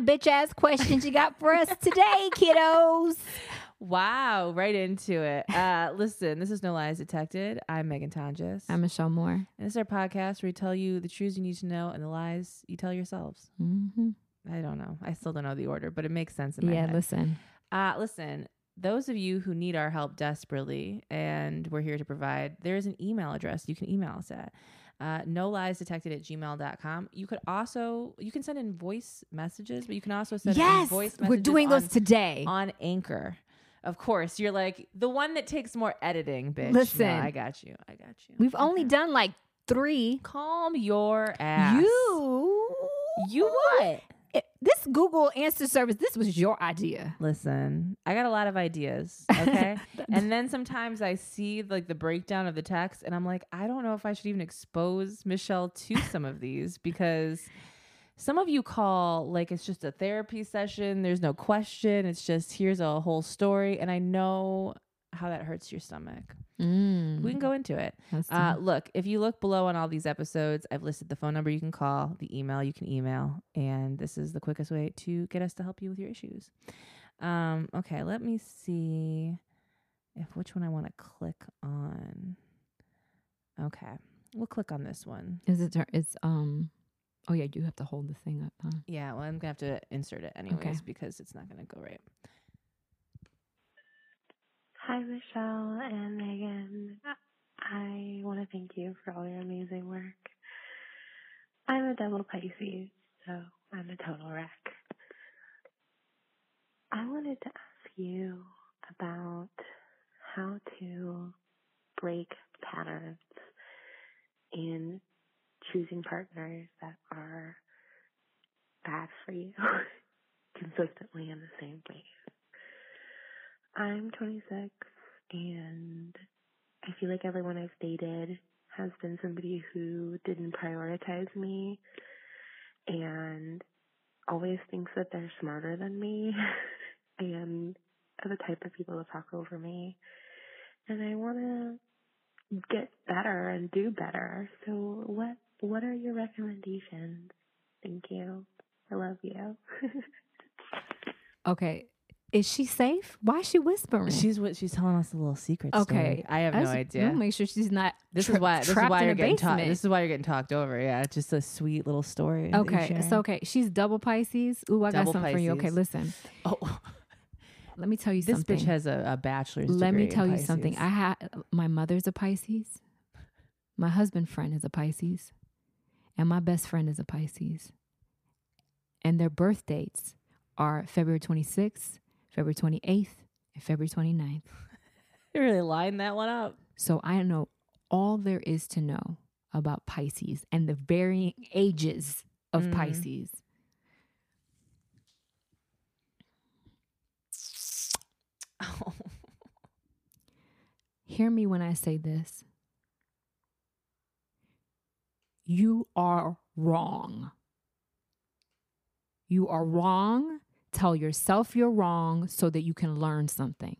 of bitch ass questions you got for us today, kiddos? Wow, right into it. Uh, listen, this is No Lies Detected. I'm Megan Tonjes. I'm Michelle Moore. and this is our podcast where we tell you the truths you need to know and the lies you tell yourselves. Mm-hmm. I don't know. I still don't know the order, but it makes sense in my Yeah, head. listen. Uh, listen, those of you who need our help desperately, and we're here to provide, there is an email address you can email us at. Uh, no lies detected at gmail.com. You could also, you can send in voice messages, but you can also send in voice messages we're doing on, those today. on Anchor. Of course, you're like the one that takes more editing, bitch. Listen. No, I got you. I got you. We've only done like three. calm your ass. You, you what? This Google answer service. This was your idea. Listen, I got a lot of ideas, okay? and then sometimes I see like the breakdown of the text and I'm like, I don't know if I should even expose Michelle to some of these because some of you call like it's just a therapy session, there's no question, it's just here's a whole story and I know how that hurts your stomach. Mm, We can go into it. Uh, look, if you look below on all these episodes, I've listed the phone number you can call, the email you can email, and this is the quickest way to get us to help you with your issues. Um, okay, let me see if which one I want to click on. Okay, we'll click on this one. Is it? It's um. Oh yeah, you have to hold the thing up, huh? Yeah, well, I'm gonna have to insert it anyways Okay. because it's not gonna go right. Hi, Michelle and Megan. I want to thank you for all your amazing work. I'm a double Pisces, so I'm a total wreck. I wanted to ask you about how to break patterns in choosing partners that are bad for you consistently in the same way. I'm 26 and I feel like everyone I've dated has been somebody who didn't prioritize me and always thinks that they're smarter than me and are the type of people to talk over me. And I want to get better and do better. So what what are your recommendations? Thank you. I love you. Okay. Is she safe? Why is she whispering? She's what she's telling us a little secret. Okay. story. I have no just idea. wanna Make sure she's not. This tra- is why. This is why you're getting talked. This is why you're getting talked over. Yeah, it's just a sweet little story. Okay, so okay, she's double Pisces. Ooh, I Double got something for you. Okay, listen. oh, Let me tell you something. this something. bitch has a, a bachelor's. Let me degree in tell you something. I had my mother's a Pisces. My husband friend is a Pisces. And my best friend is a Pisces. And their birth dates are February 26th, February 28th, and February 29th. You really lined that one up. So I know all there is to know about Pisces and the varying ages of Mhm. Pisces. Oh. Hear me when I say this. You are wrong. You are wrong. Tell yourself you're wrong so that you can learn something.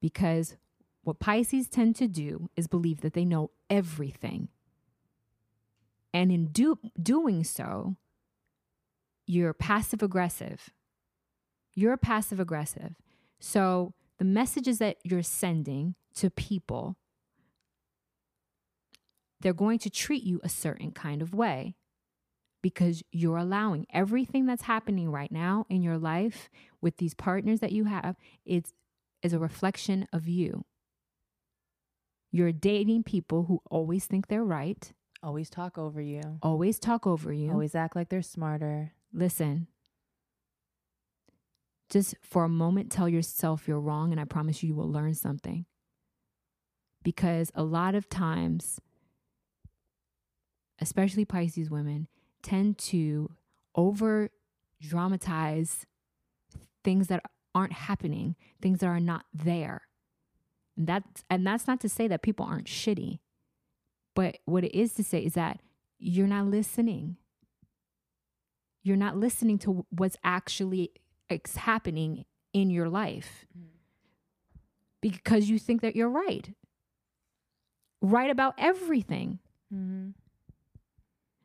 Because what Pisces tend to do is believe that they know everything. And in do, doing so, you're passive aggressive. You're passive aggressive. So the messages that you're sending to people, they're going to treat you a certain kind of way because you're allowing everything that's happening right now in your life with these partners that you have it's is a reflection of you. You're dating people who always think they're right, Always talk over you. always talk over you. Always act like they're smarter. Listen, just for a moment, tell yourself you're wrong, and I promise you, you will learn something. Because a lot of times, especially Pisces women, tend to over dramatize things that aren't happening, things that are not there. And that's, and that's not to say that people aren't shitty, but what it is to say is that you're not listening. You're not listening to what's actually happening in your life. Because you think that you're right. Right about everything. Mm-hmm.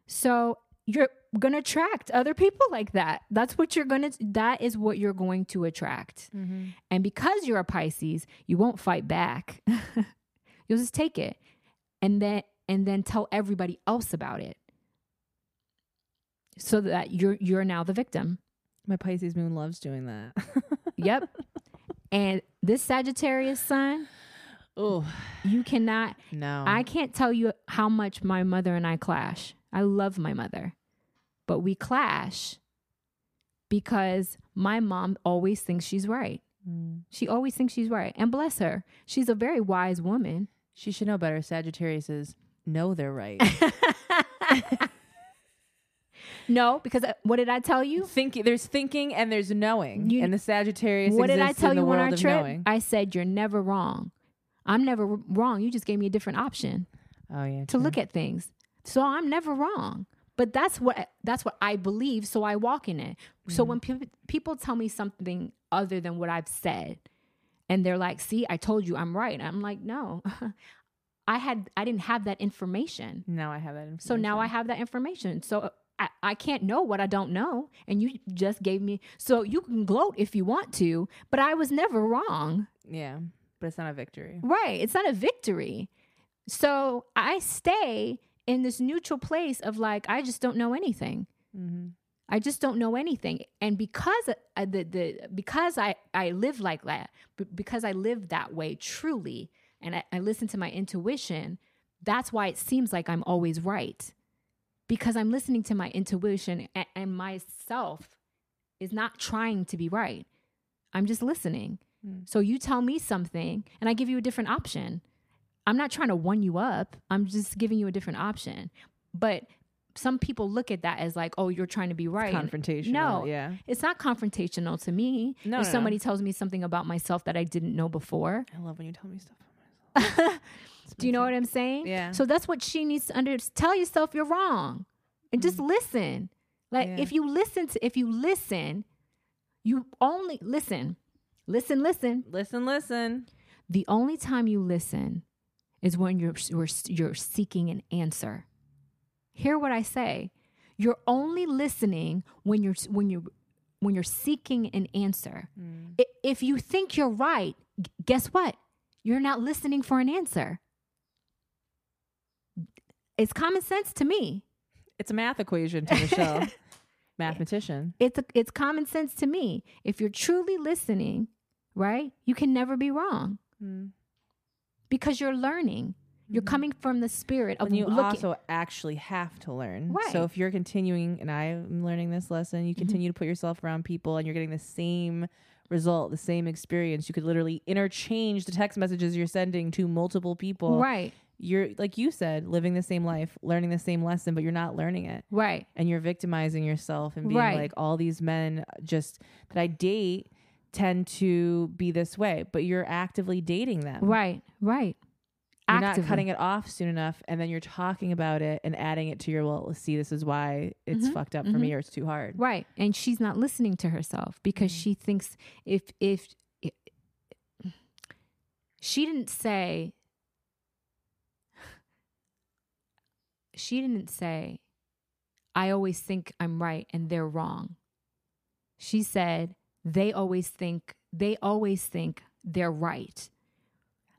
So you're going to attract other people like that. That's what you're going to that is what you're going to attract. Mm-hmm. And because you're a Pisces, you won't fight back. You'll just take it and then and then tell everybody else about it. So that you're you're now the victim. My Pisces moon loves doing that. Yep. and this Sagittarius sun, oh you cannot no, I can't tell you how much my mother and I clash. I love my mother, but we clash because my mom always thinks she's right. Mm. She always thinks she's right. And bless her, she's a very wise woman. She should know better. Sagittarius is know they're right. no, because uh, what did I tell you? Think there's thinking and there's knowing, You- and the Sagittarius. What did I tell you on our trip? knowing. I said you're never wrong. I'm never wrong. You just gave me a different option. Oh yeah, to look at things. So I'm never wrong. But that's what that's what I believe, so I walk in it. So Mm-hmm. when pe- people tell me something other than what I've said and they're like, "See, I told you I'm right." I'm like, "No. I had I didn't have that information. Now I have that. So now I have that information. So uh, I, I can't know what I don't know. And you just gave me so you can gloat if you want to, but I was never wrong. Yeah, but it's not a victory. Right. It's not a victory. So I stay in this neutral place of like, I just don't know anything. Mm-hmm. I just don't know anything. And because I, the, the because I, I live like that, because I live that way truly, and I, I listen to my intuition, that's why it seems like I'm always right. Because I'm listening to my intuition and, and myself is not trying to be right. I'm just listening. Mm. So you tell me something and I give you a different option. I'm not trying to one you up. I'm just giving you a different option. But some people look at that as like, oh, you're trying to be right. Confrontational. No. Yeah. It's not confrontational to me. No, if no, no. somebody tells me something about myself that I didn't know before. I love when you tell me stuff. about myself. Do you know what I'm saying? Yeah. So that's what she needs to under tell yourself you're wrong. And just mm. listen. Like. Yeah. if you listen to if you listen, you only listen. Listen, listen. Listen, listen. The only time you listen is when you're you're, you're seeking an answer. Hear what I say. You're only listening when you're when you're when you're seeking an answer. Mm. If you think you're right, guess what? You're not listening for an answer. It's common sense to me. It's a math equation to Michelle, mathematician. It's a, it's common sense to me. If you're truly listening, right? You can never be wrong Mm. Because you're learning. You're mm-hmm. coming from the spirit of And you looking. also actually have to learn. Right. So if you're continuing, and I'm learning this lesson, you mm-hmm. continue to put yourself around people, and you're getting the same result, the same experience. You could literally interchange the text messages you're sending to multiple people. right, You're like you said, living the same life, learning the same lesson, but you're not learning it. right, and you're victimizing yourself and being Right. like all these men just that I date tend to be this way, but you're actively dating them. right, right. You're Actively. not cutting it off soon enough and then you're talking about it and adding it to your well, see this is why it's Mhm, fucked up for me or it's too hard. Right. And she's not listening to herself because Mm-hmm. she thinks if if she didn't say she didn't say I always think I'm right and they're wrong. She said they always think they always think they're right.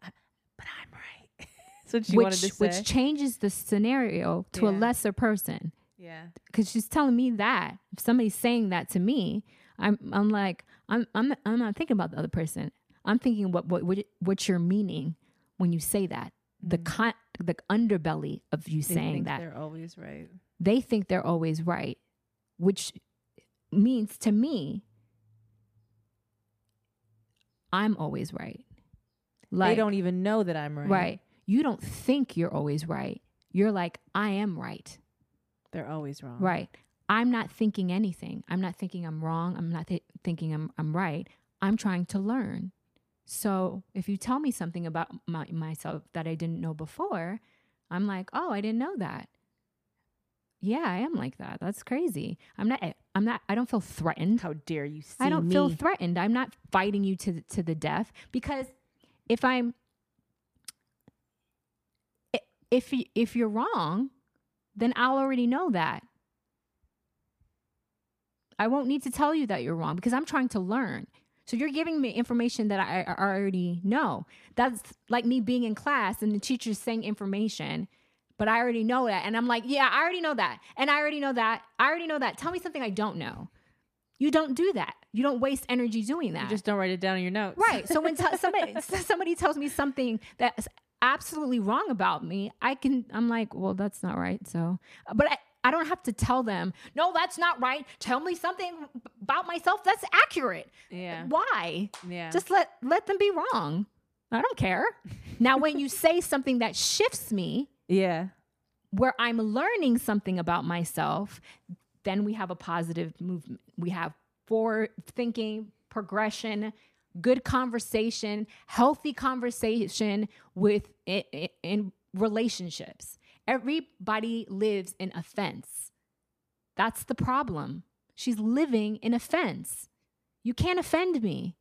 But I'm right. What she which wanted to say. which changes the scenario to a lesser person. yeah. because she's telling me that if somebody's saying that to me, I'm I'm like I'm I'm I'm not thinking about the other person. I'm thinking what what what, what you're meaning when you say that. The con the underbelly of you Mm-hmm. They saying think that they're always right. they think they're always right, which means to me, I'm always right. Like they don't even know that I'm right. right. You don't think you're always right. You're like I am right. They're always wrong. Right. I'm not thinking anything. I'm not thinking I'm wrong. I'm not th- thinking I'm I'm right. I'm trying to learn. So if you tell me something about my, myself that I didn't know before, I'm like, oh, I didn't know that. Yeah, I am like that. That's crazy. I'm not. I'm not. I don't feel threatened. How dare you see I don't me? feel threatened. I'm not fighting you to the, to the death because if I'm if y- if you're wrong, then I'll already know that. I won't need to tell you that you're wrong because I'm trying to learn. So you're giving me information that I, I already know. That's like me being in class and the teacher's saying information, but I already know that. And I'm like, yeah, I already know that. And I already know that. I already know that. Tell me something I don't know. You don't do that. You don't waste energy doing that. You just don't write it down in your notes. Right. So when t- somebody somebody tells me something that's absolutely wrong about me, I can I'm like, well, that's not right. So, but I, I don't have to tell them, no, that's not right. Tell me something about myself that's accurate. Yeah. Why? Yeah. Just let let them be wrong. I don't care. now, when you say something that shifts me, yeah. where I'm learning something about myself, then we have a positive movement. We have forward thinking, progression, good conversation, healthy conversation with in, in relationships. Everybody lives in offense. That's the problem. She's living in offense. You can't offend me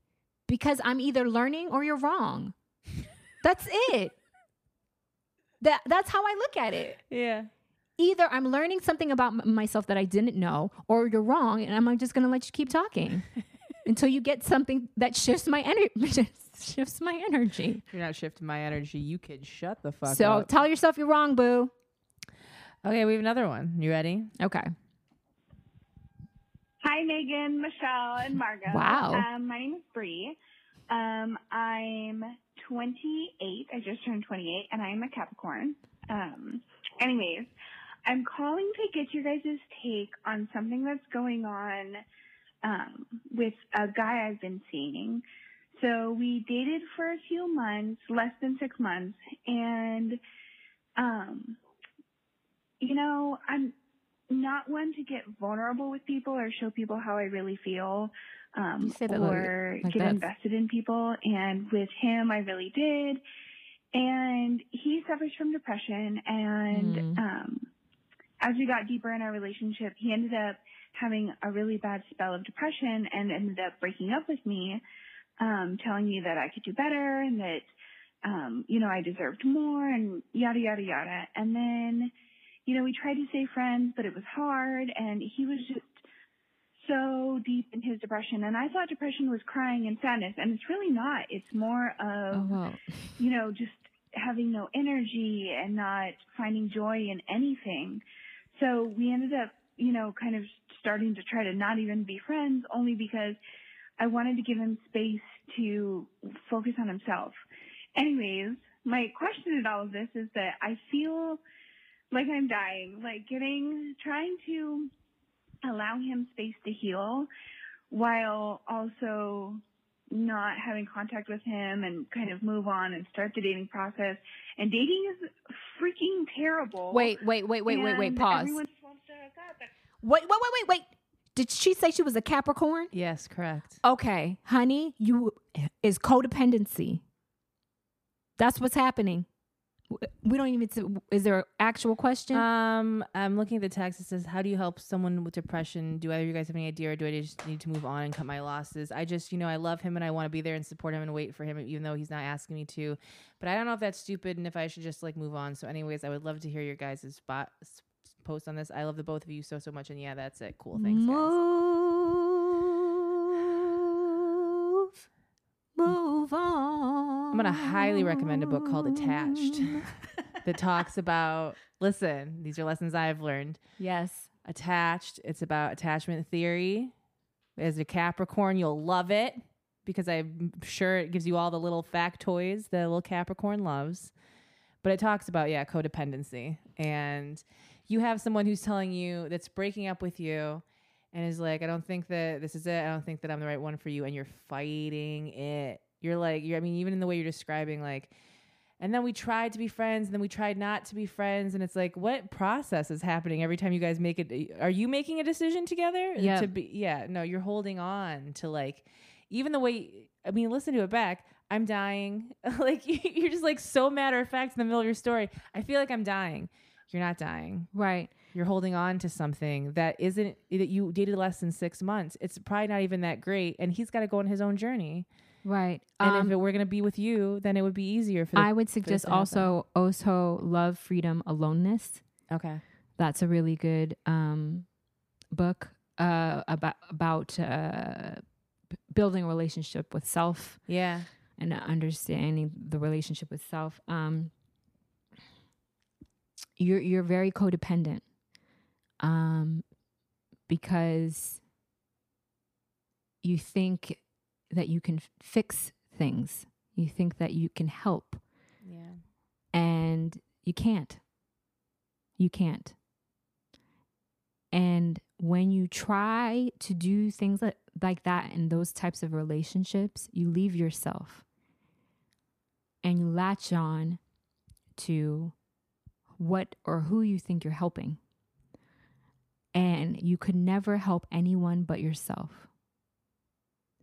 because I'm either learning or you're wrong. That's it. That that's how I look at it. Yeah. Either I'm learning something about m- myself that I didn't know or you're wrong and I'm just going to let you keep talking until you get something that shifts my energy shifts my energy. You're not shifting my energy, you could shut the fuck so up. So tell yourself you're wrong, boo. okay, we have another one. You ready? Okay. Hi, Megan, Michelle, and Margo. Wow. Um, my name is Bree. Um, I'm 28. I just turned 28, and I am a Capricorn. Um, anyways, I'm calling to get your guys' take on something that's going on um, with a guy I've been seeing. So we dated for a few months, less than six months, and um, you know, I'm not one to get vulnerable with people or show people how I really feel um, You say that like- or like get invested in people. And with him, I really did. And he suffers from depression. And Mm. um, as we got deeper in our relationship, he ended up having a really bad spell of depression and ended up breaking up with me, um, telling me that I could do better and that, um, you know, I deserved more and yada, yada, yada. And then, you know, we tried to stay friends, but it was hard and he was just so deep in his depression. And I thought depression was crying and sadness and it's really not. It's more of, Oh, you know, just having no energy and not finding joy in anything. So we ended up, you know, kind of starting to try to not even be friends only because I wanted to give him space to focus on himself. Anyways, my question in all of this is that I feel like I'm dying, like getting, trying to allow him space to heal while also not having contact with him and kind of move on and start the dating process. And dating is freaking terrible. Wait, wait, wait, wait, wait, wait. Pause. everyone just wants to hook up. Wait, wait, wait, wait, wait. Did she say she was a Capricorn? Yes, correct. Okay, honey, you is codependency. That's what's happening. We don't even. Is there an actual question? Um, I'm looking at the text. It says, "How do you help someone with depression? Do either of you guys have any idea, or do I just need to move on and cut my losses? I just, you know, I love him and I want to be there and support him and wait for him, even though he's not asking me to. But I don't know if that's stupid and if I should just like move on. So, anyways, I would love to hear your guys' spot post on this. I love the both of you so so much, and yeah, that's it. Cool. Thanks, guys. move, move on. I'm gonna highly recommend a book called Attached that talks about. Listen, these are lessons I've learned. Yes. attached. It's about attachment theory. As a Capricorn, you'll love it because I'm sure it gives you all the little factoids that a little Capricorn loves. But it talks about, yeah, codependency. And you have someone who's telling you that's breaking up with you and is like, I don't think that this is it. I don't think that I'm the right one for you. And you're fighting it. You're like, you're, I mean, even in the way you're describing, like, and then we tried to be friends and then we tried not to be friends and it's like what process is happening every time you guys make it are you making a decision together? Yeah. to be yeah no you're holding on to like even the way i mean listen to it back. I'm dying. Like you're just like so matter of fact in the middle of your story. I feel like i'm dying. You're not dying. Right. you're holding on to something that isn't that you dated less than six months. It's probably not even that great and he's got to go on his own journey Right. and Um, if it were going to be with you then it would be easier for the I would suggest also also love, freedom, aloneness. okay That's a really good um, book uh, about about uh, building a relationship with self Yeah. and understanding the relationship with self. Um, you're you're very codependent, um, because you think that you can fix things. You think that you can help, Yeah. and you can't. You can't. And when you try to do things like, like that in those types of relationships, you leave yourself and you latch on to what or who you think you're helping. And you could never help anyone but yourself.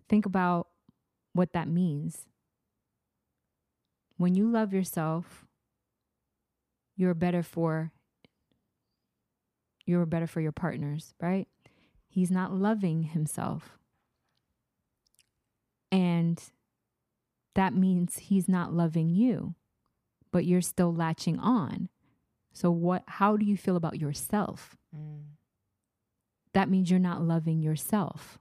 Think about what that means. When you love yourself, you're better for you're better for your partners, right? He's not loving himself. And that means he's not loving you, but you're still latching on. So what how do you feel about yourself? Mm. That means you're not loving yourself.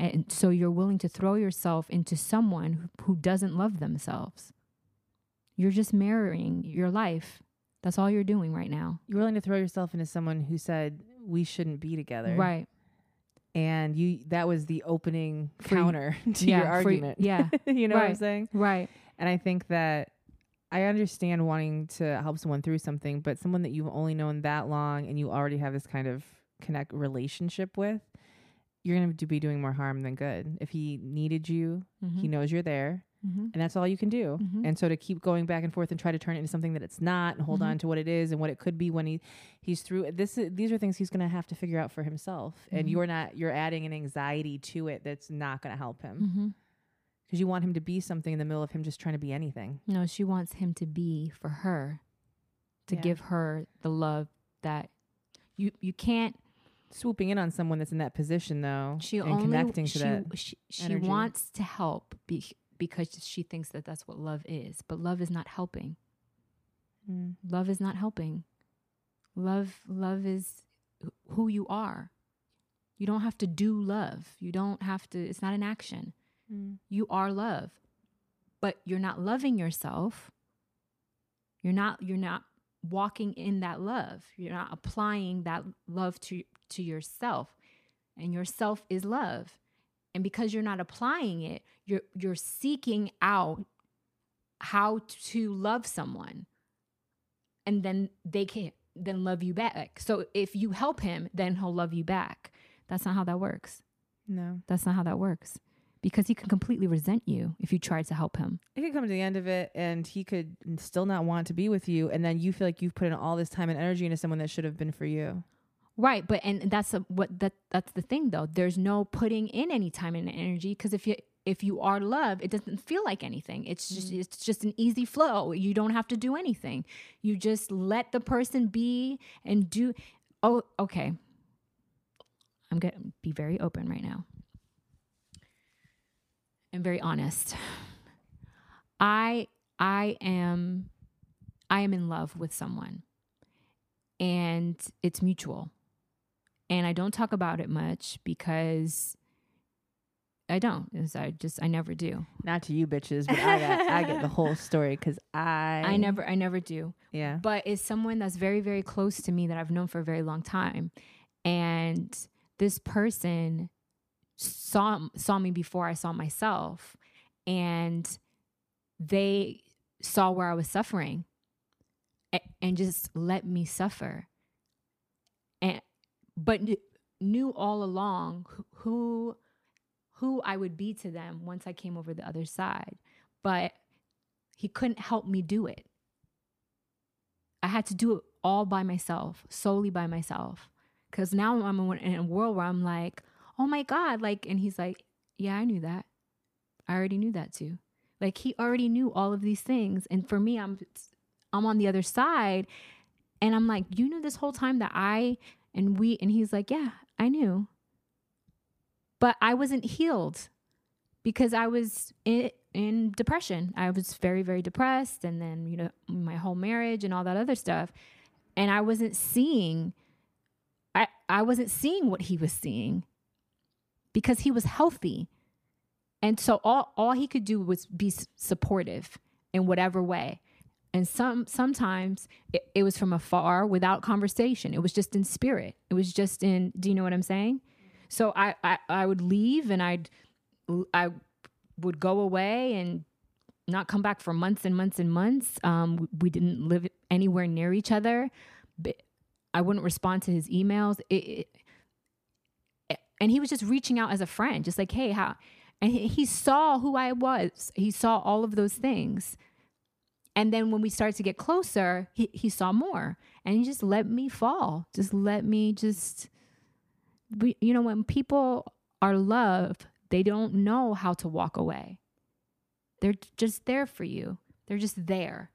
And so you're willing to throw yourself into someone who, who doesn't love themselves. You're just mirroring your life. That's all you're doing right now. You're willing to throw yourself into someone who said we shouldn't be together. Right. And you that was the opening For counter to yeah, your for argument. yeah. you know what I'm saying? Right. And I think that I understand wanting to help someone through something, but someone that you've only known that long and you already have this kind of connect relationship with, you're going to be doing more harm than good. If he needed you, he Mhm. knows you're there, Mhm. and that's all you can do. Mhm. And so to keep going back and forth and try to turn it into something that it's not and hold Mhm. on to what it is and what it could be when he he's through this these are things he's going to have to figure out for himself and Mhm. you're not you're adding an anxiety to it that's not going to help him Mhm. because you want him to be something in the middle of him just trying to be anything. No, she wants him to be for her, to Yeah. give her the love that you you can't. Swooping in on someone that's in that position though She and only connecting to she that she, she energy. wants to help be, because she thinks that that's what love is, but love is not helping. Mm. Love is not helping. Love love is who you are. You don't have to do love. You don't have to. It's not an action. Mm. you are love but you're not loving yourself you're not you're not walking in that love you're not applying that love to to yourself and yourself is love. And because you're not applying it you're you're seeking out how to love someone. And then they can then love you back. So if you help him then he'll love you back. That's not how that works. No. That's not how that works. Because he can completely resent you if you try to help him. it could come to the end of it and he could still not want to be with you and then you feel like you've put in all this time and energy into someone that should have been for you Right, but and that's a, what that that's the thing though. There's no putting in any time and energy because if you if you are love, it doesn't feel like anything. It's just mm. it's just an easy flow. You don't have to do anything. You just let the person be and do. Oh, okay. I'm gonna be very open right now. and very honest. I I am I am in love with someone and it's mutual. And I don't talk about it much because I don't. It's- I just I never do. Not to you bitches, but I got I get the whole story because I I never I never do. yeah but it's someone that's very very close to me that I've known for a very long time and this person saw saw me before I saw myself and they saw where I was suffering and just let me suffer but kn- knew all along who who I would be to them once I came over the other side but he couldn't help me do it I had to do it all by myself, solely by myself. Cause now I'm in a world where I'm like, oh my God. Like, and he's like, yeah, I knew that. I already knew that too. Like he already knew all of these things. And for me, I'm, I'm on the other side and I'm like, you knew this whole time that I, and we, and he's like, yeah, I knew. But I wasn't healed because I was in, in depression. I was very, very depressed. And then, you know, my whole marriage and all that other stuff. and I wasn't seeing I I wasn't seeing what he was seeing because he was healthy. And so all all he could do was be supportive in whatever way. And some sometimes it, it was from afar without conversation. It was just in spirit. It was just in do you know what I'm saying? So I I, I would leave and I'd I would go away and not come back for months and months and months. Um, we didn't live anywhere near each other. I wouldn't respond to his emails. It, it, and he was just reaching out as a friend, just like, hey, how? And he, he saw who I was. He saw all of those things. And then when we started to get closer, he, he saw more and he just let me fall. Just let me just, we, you know, when people are loved, they don't know how to walk away. They're just there for you. They're just there.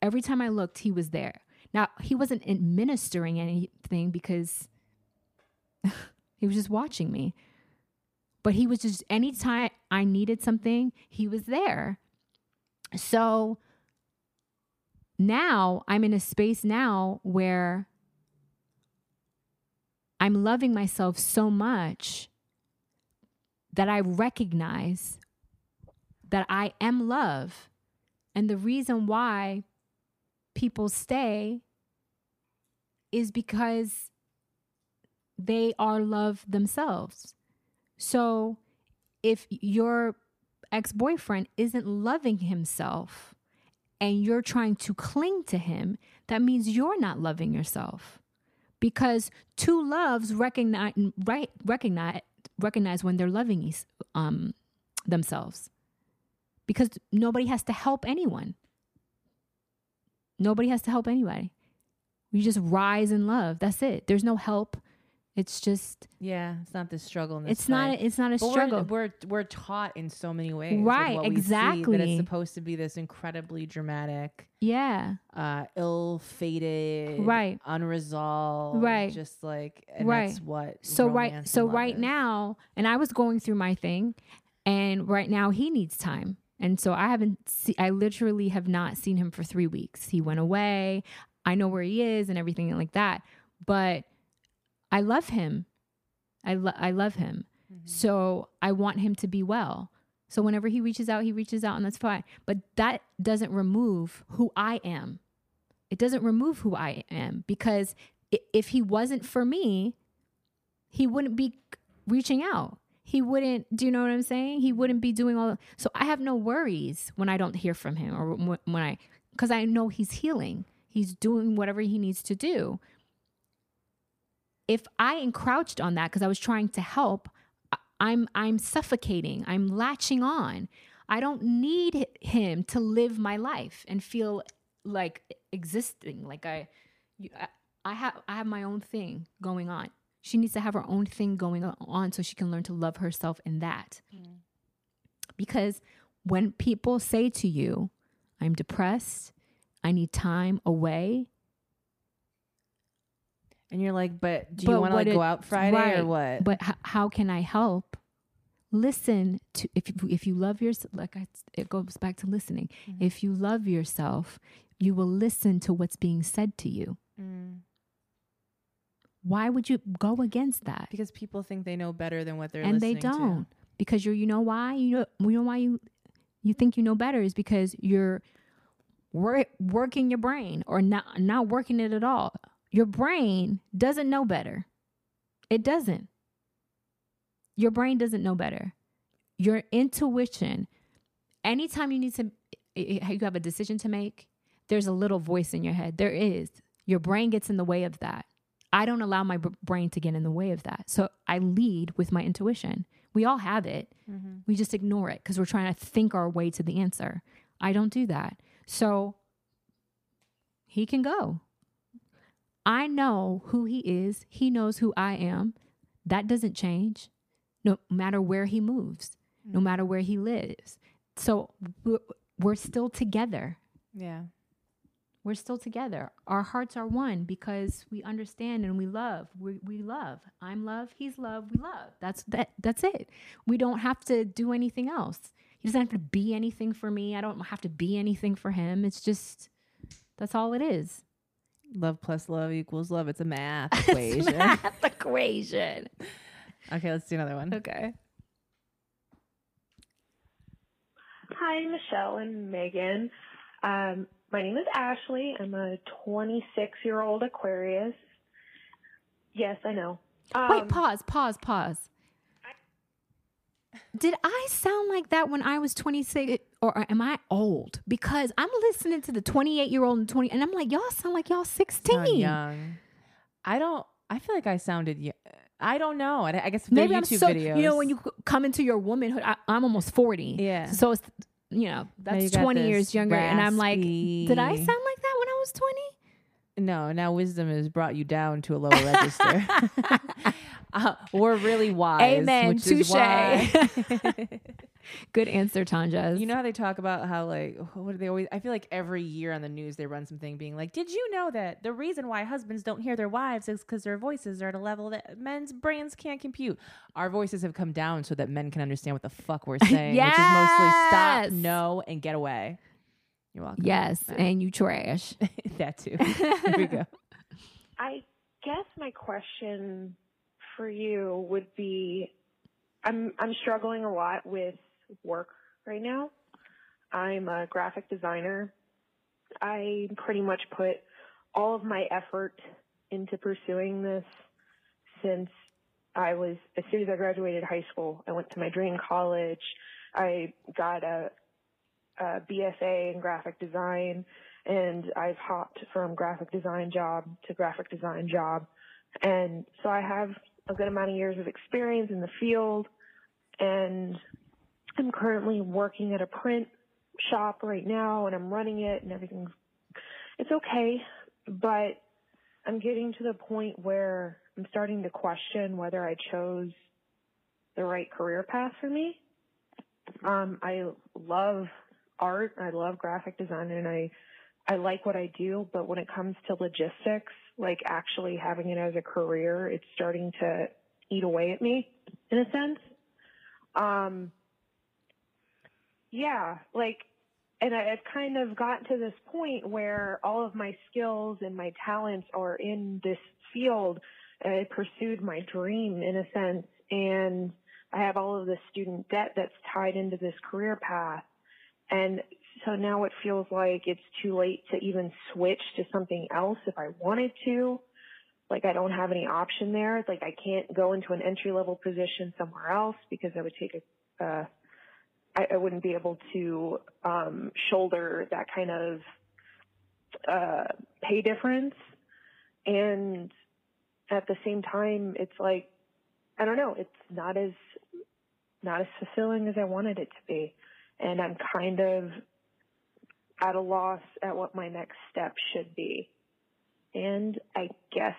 Every time I looked, he was there. Now, he wasn't administering anything because he was just watching me. But he was just, anytime I needed something, he was there. So now I'm in a space now where I'm loving myself so much that I recognize that I am love. And the reason why people stay is because they are love themselves. So if your ex boyfriend isn't loving himself and you're trying to cling to him, that means you're not loving yourself. Because two loves recognize, right, recognize, recognize when they're loving um, themselves. Because nobody has to help anyone. Nobody has to help anybody. You just rise in love. That's it. There's no help. It's just yeah. It's not the struggle. it's not. A, it's not a but struggle. We're, we're, we're taught in so many ways, right? exactly. that it's supposed to be this incredibly dramatic, yeah, uh, ill-fated, right, unresolved, right, just like right. That's what. So right. So right is. now, and I was going through my thing, and right now he needs time. And so I haven't, see, I literally have not seen him for three weeks. He went away. I know where he is and everything like that. But I love him. I, lo- I love him. Mm-hmm. So I want him to be well. So whenever he reaches out, he reaches out, and that's fine. But that doesn't remove who I am. It doesn't remove who I am because if he wasn't for me, he wouldn't be reaching out he wouldn't do you know what i'm saying he wouldn't be doing all so i have no worries when i don't hear from him or when i because i know he's healing he's doing whatever he needs to do if i encroached on that because i was trying to help i'm i'm suffocating i'm latching on i don't need him to live my life and feel like existing like i I, I have I have my own thing going on. She needs to have her own thing going on so she can learn to love herself in that. Mm. Because when people say to you, I'm depressed, I need time away. And you're like, but do you want to like go out Friday right, or what? But h- how can I help? Listen to if you, if you love yourself, like I, it goes back to listening. Mm-hmm. If you love yourself, you will listen to what's being said to you. Mm. Why would you go against that? Because people think they know better than what they're and they don't. To. Because you're, you know why? You know, you know why you you think you know better is because you're wor- working your brain or not not working it at all. Your brain doesn't know better. It doesn't. Your brain doesn't know better. Your intuition. Anytime you need to, you have a decision to make. There's a little voice in your head. There is. Your brain gets in the way of that. I don't allow my brain to get in the way of that. So I lead with my intuition. We all have it. Mm-hmm. We just ignore it because we're trying to think our way to the answer. I don't do that. So he can go. I know who he is. He knows who I am. That doesn't change no matter where he moves, no matter where he lives. So we're, we're still together. Yeah we're still together. Our hearts are one because we understand and we love. We, we love. I'm love. He's love. We love. That's that. That's it. We don't have to do anything else. He doesn't have to be anything for me. I don't have to be anything for him. It's just that's all it is. Love plus love equals love. It's a math equation. Math equation. okay, let's do another one. Okay. Hi, Michelle and Megan. Um, my name is Ashley. I'm a 26 year old Aquarius. Yes, I know. Um, Wait, pause, pause, pause. Did I sound like that when I was 26 or am I old? Because I'm listening to the 28 year old and 20 and I'm like, y'all sound like y'all 16. Sound young. I don't. I feel like I sounded. I don't know. I, I guess Maybe I'm so, videos. you know, when you come into your womanhood, I, I'm almost 40. Yeah. So it's, you know, that's you 20 years younger. And I'm like, did I sound like that when I was 20? No, now wisdom has brought you down to a lower register. uh, we're really wise. Amen. Touche. why- Good answer, Tanja. you know how they talk about how like what do they always? I feel like every year on the news they run something being like, "Did you know that the reason why husbands don't hear their wives is because their voices are at a level that men's brains can't compute." Our voices have come down so that men can understand what the fuck we're saying, which is mostly stop, no, and get away. You're welcome. yes, Yeah. and you trash. that too. Here we go. I guess my question for you would be I'm I'm struggling a lot with work right now. I'm a graphic designer. I pretty much put all of my effort into pursuing this since I was as soon as I graduated high school. I went to my dream college. I got a, a BSA in graphic design and I've hopped from graphic design job to graphic design job. And so I have a good amount of years of experience in the field and I'm currently working at a print shop right now and I'm running it and everything's it's okay, but I'm getting to the point where I'm starting to question whether I chose the right career path for me. Um, I love art, I love graphic design, and I I like what I do, but when it comes to logistics, like actually having it as a career, it's starting to eat away at me in a sense. Um, yeah, like, and I, I've kind of gotten to this point where all of my skills and my talents are in this field. I pursued my dream in a sense, and I have all of the student debt that's tied into this career path. And so now it feels like it's too late to even switch to something else if I wanted to. Like I don't have any option there. It's like I can't go into an entry level position somewhere else because I would take a, uh, I, I wouldn't be able to um, shoulder that kind of uh, pay difference. And at the same time, it's like I don't know. It's not as not as fulfilling as I wanted it to be, and I'm kind of at a loss at what my next step should be. And I guess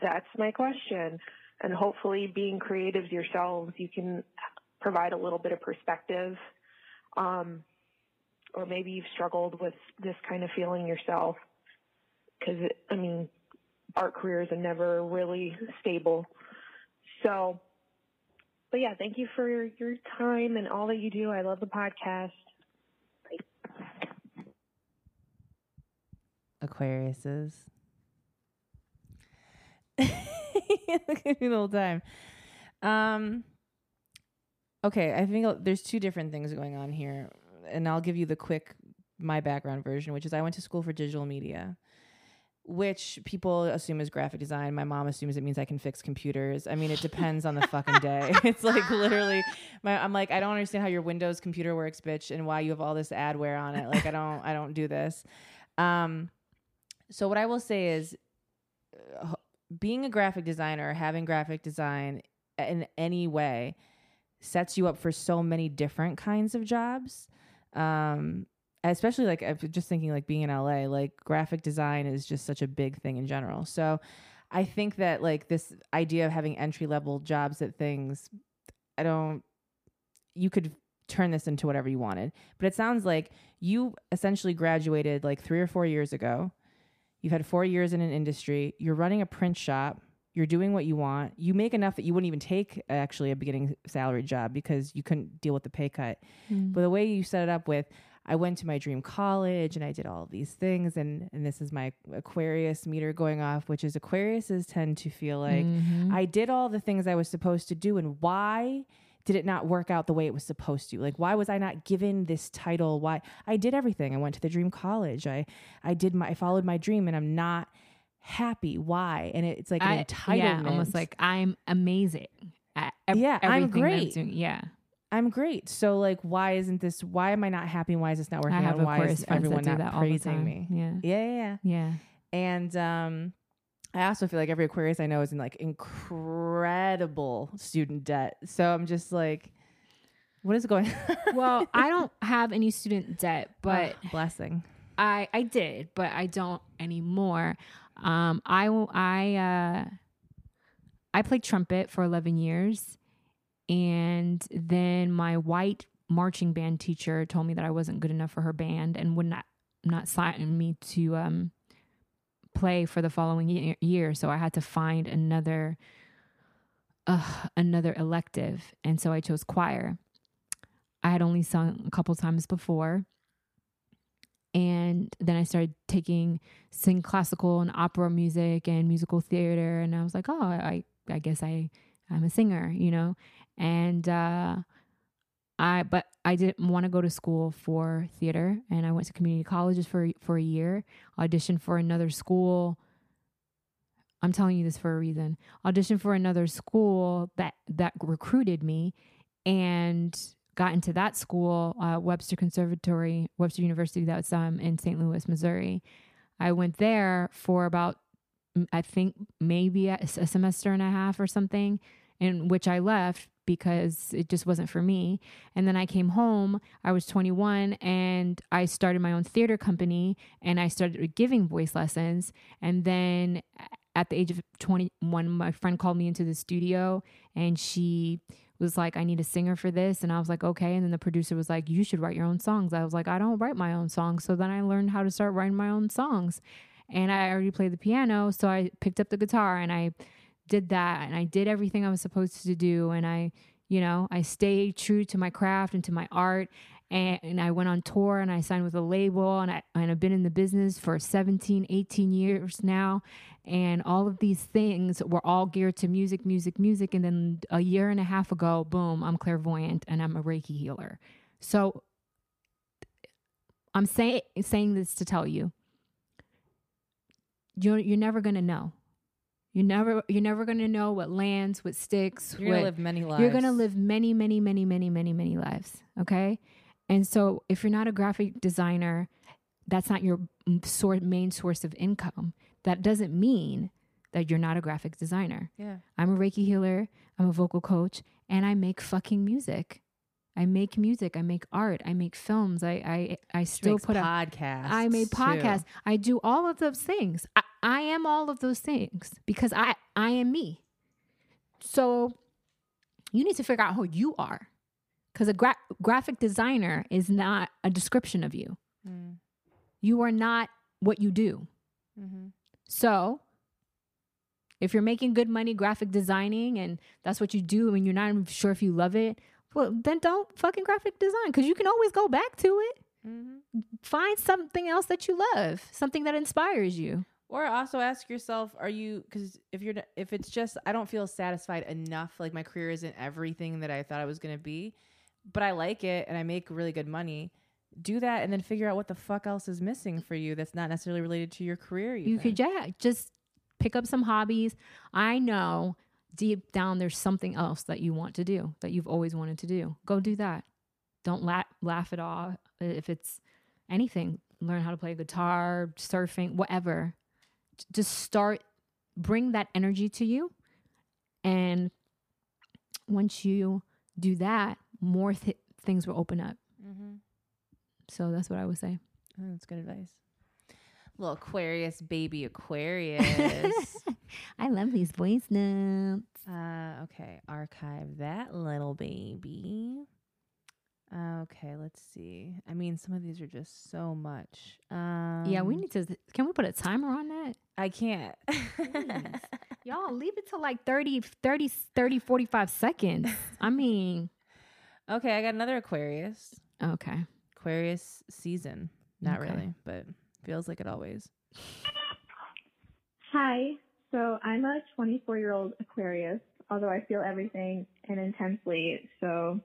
that's my question. And hopefully, being creatives yourselves, you can provide a little bit of perspective. Um, or maybe you've struggled with this kind of feeling yourself. Because, I mean, art careers are never really stable. So, but yeah, thank you for your, time and all that you do. I love the podcast. Aquariuses. Look at me the whole time. Um. Okay, I think there's two different things going on here, and I'll give you the quick my background version, which is I went to school for digital media, which people assume is graphic design. My mom assumes it means I can fix computers. I mean, it depends on the fucking day. It's like literally, my I'm like I don't understand how your Windows computer works, bitch, and why you have all this adware on it. Like I don't I don't do this. Um, so what I will say is, uh, being a graphic designer, having graphic design in any way, sets you up for so many different kinds of jobs. Um, especially like I'm just thinking like being in LA, like graphic design is just such a big thing in general. So I think that like this idea of having entry level jobs at things, I don't. You could turn this into whatever you wanted, but it sounds like you essentially graduated like three or four years ago. You've had four years in an industry. You're running a print shop. You're doing what you want. You make enough that you wouldn't even take actually a beginning salary job because you couldn't deal with the pay cut. Mm. But the way you set it up with, I went to my dream college and I did all these things and and this is my Aquarius meter going off, which is Aquariuses tend to feel like Mhm. I did all the things I was supposed to do and why did it not work out the way it was supposed to? Like why was I not given this title? Why I did everything. I went to the dream college. I I did my I followed my dream and I'm not happy. Why? And it, it's like an I- entitlement. yeah, almost like I'm amazing. At ev- Yeah, I'm great. doing. Yeah, I'm great. So like why isn't this why am I not happy? Why is this not working I have out? Why is everyone not that praising me? Yeah, Yeah, yeah, yeah. yeah. And um I also feel like every Aquarius I know is in like incredible student debt. So I'm just like, what is going Well, I don't have any student debt, but Ugh, blessing. I I did, but I don't anymore. Um, I I uh, I played trumpet for eleven years, and then my white marching band teacher told me that I wasn't good enough for her band and would not not sign me to um play for the following ye- year. So I had to find another uh, another elective, and so I chose choir. I had only sung a couple times before and then I started taking sing classical and opera music and musical theater and I was like, oh, I I guess I I'm a singer, you know. And uh I but I didn't want to go to school for theater and I went to community colleges for for a year, auditioned for another school. I'm telling you this for a reason. Auditioned for another school that that recruited me and got into that school, uh, Webster Conservatory, Webster University, that's um, in St. Louis, Missouri. I went there for about, I think, maybe a, a semester and a half or something, in which I left because it just wasn't for me. And then I came home, I was 21, and I started my own theater company and I started giving voice lessons. And then at the age of 21, my friend called me into the studio and she was like, I need a singer for this. And I was like, okay. And then the producer was like, you should write your own songs. I was like, I don't write my own songs. So then I learned how to start writing my own songs. And I already played the piano. So I picked up the guitar and I did that. And I did everything I was supposed to do. And I, you know, I stayed true to my craft and to my art. And, and I went on tour and I signed with a label and, I, and I've been in the business for 17, 18 years now. And all of these things were all geared to music, music, music. And then a year and a half ago, boom, I'm clairvoyant and I'm a Reiki healer. So I'm saying saying this to tell you, you're you're never gonna know. You're never you're never gonna know what lands, what sticks, You're gonna live many lives. you're going to live many, many, many, many, many, many lives. Okay. And so if you're not a graphic designer, that's not your sor- main source of income. That doesn't mean that you're not a graphic designer. Yeah. I'm a Reiki healer, I'm a vocal coach, and I make fucking music. I make music, I make art, I make films. I I I still put out podcasts. I too. podcasts. I do all of those things. I, I am all of those things because I I am me. So you need to figure out who you are, because a gra- graphic designer is not a description of you. Mm. You are not what you do. Mm-hmm. So if you're making good money graphic designing and that's what you do and you're not even sure if you love it, well then don't fucking graphic design because you can always go back to it. Mm-hmm. Find something else that you love, something that inspires you. Or also ask yourself, are you because if you're if it's just I don't feel satisfied enough, like my career isn't everything that I thought it was gonna be, but I like it and I make really good money. Do that and then figure out what the fuck else is missing for you that's not necessarily related to your career. You could yeah, just pick up some hobbies. I know deep down there's something else that you want to do that you've always wanted to do. Go do that. Don't la- laugh it off if it's anything. Learn how to play guitar, surfing, whatever. Just start bring that energy to you and once you do that, more th- things will open up. Mm-hmm. So that's what I would say. Oh, that's good advice. Little Aquarius, baby Aquarius. I love these voice notes. uh, okay, archive that little baby. Okay, let's see. I mean, some of these are just so much. Um, Yeah, we need to. Can we put a timer on that? I can't. Y'all leave it to like 30, 30, 30, 45 seconds. I mean, okay, I got another Aquarius. okay. Aquarius season. Not Okay. really, but feels like it always. Hi. So I'm a 24 year old Aquarius, although I feel everything and intensely. So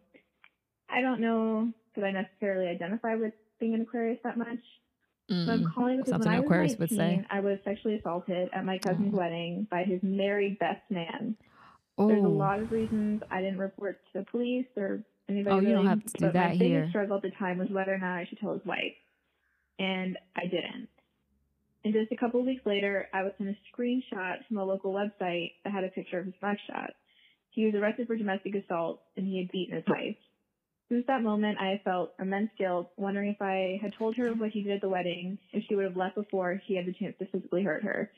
I don't know that I necessarily identify with being an Aquarius that much. So I'm Mm. calling because Something when I was Aquarius would 19, say. I was sexually assaulted at my cousin's Oh. wedding by his married best man. Oh, There's a lot of reasons I didn't report to the police or anybody. Oh, you don't have to do but that My biggest here. struggle at the time was whether or not I should tell his wife, and I didn't. And just a couple of weeks later, I was sent a screenshot from a local website that had a picture of his mugshot. He was arrested for domestic assault, and he had beaten his wife. Since that moment, I felt immense guilt, wondering if I had told her what he did at the wedding, if she would have left before he had the chance to physically hurt her.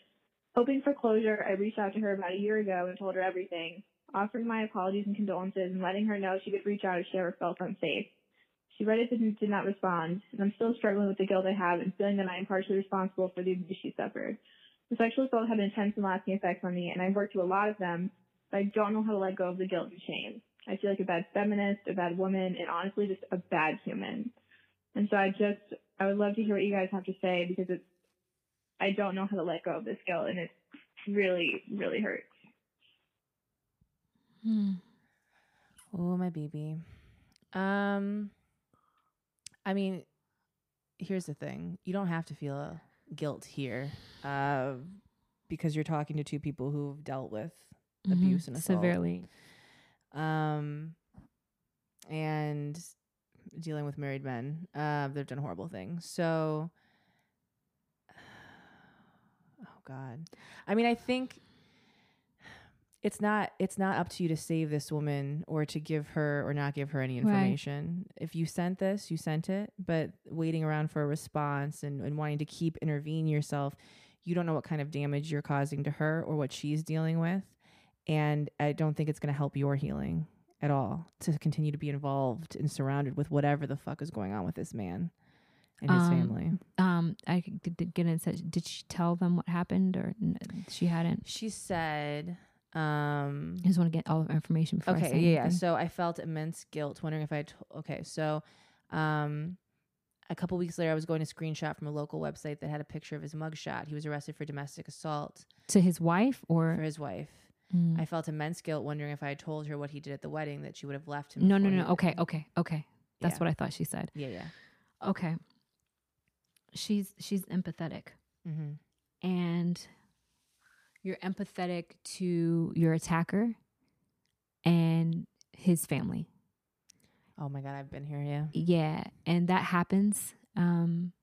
Hoping for closure, I reached out to her about a year ago and told her everything, offering my apologies and condolences and letting her know she could reach out if she ever felt unsafe. She read it and did not respond, and I'm still struggling with the guilt I have and feeling that I am partially responsible for the abuse she suffered. The sexual assault had intense and lasting effects on me, and I've worked through a lot of them, but I don't know how to let go of the guilt and shame. I feel like a bad feminist, a bad woman, and honestly just a bad human. And so I just, I would love to hear what you guys have to say because it's, I don't know how to let go of this guilt, and it really, really hurts. Hmm. Oh, my baby. Um, I mean, here's the thing: you don't have to feel guilt here, uh, because you're talking to two people who've dealt with Mhm. abuse and assault. severely. um, and dealing with married men. Uh, they've done horrible things. So, oh God, I mean, I think it's not it's not up to you to save this woman or to give her or not give her any Right. information. If you sent this, you sent it, but waiting around for a response and, and wanting to keep intervene yourself, you don't know what kind of damage you're causing to her or what she's dealing with. And I don't think it's going to help your healing at all to continue to be involved and surrounded with whatever the fuck is going on with this man and his Um, family. Um, I did, did get in such. Did she tell them what happened, or n- she hadn't? She said, um, I just want to get all of the information before I okay, yeah, yeah. So I felt immense guilt, wondering if I. T- okay, so, um, a couple weeks later, I was going to screenshot from a local website that had a picture of his mugshot. He was arrested for domestic assault to his wife or for his wife. Mm. I felt immense guilt, wondering if I had told her what he did at the wedding, that she would have left him. no, no, no. Okay, okay, okay. That's Yeah. what I thought she said. Yeah, yeah. Okay. She's she's empathetic, Mm-hmm. and you're empathetic to your attacker and his family. Oh my god, I've been here. Yeah. Yeah, and that happens. Um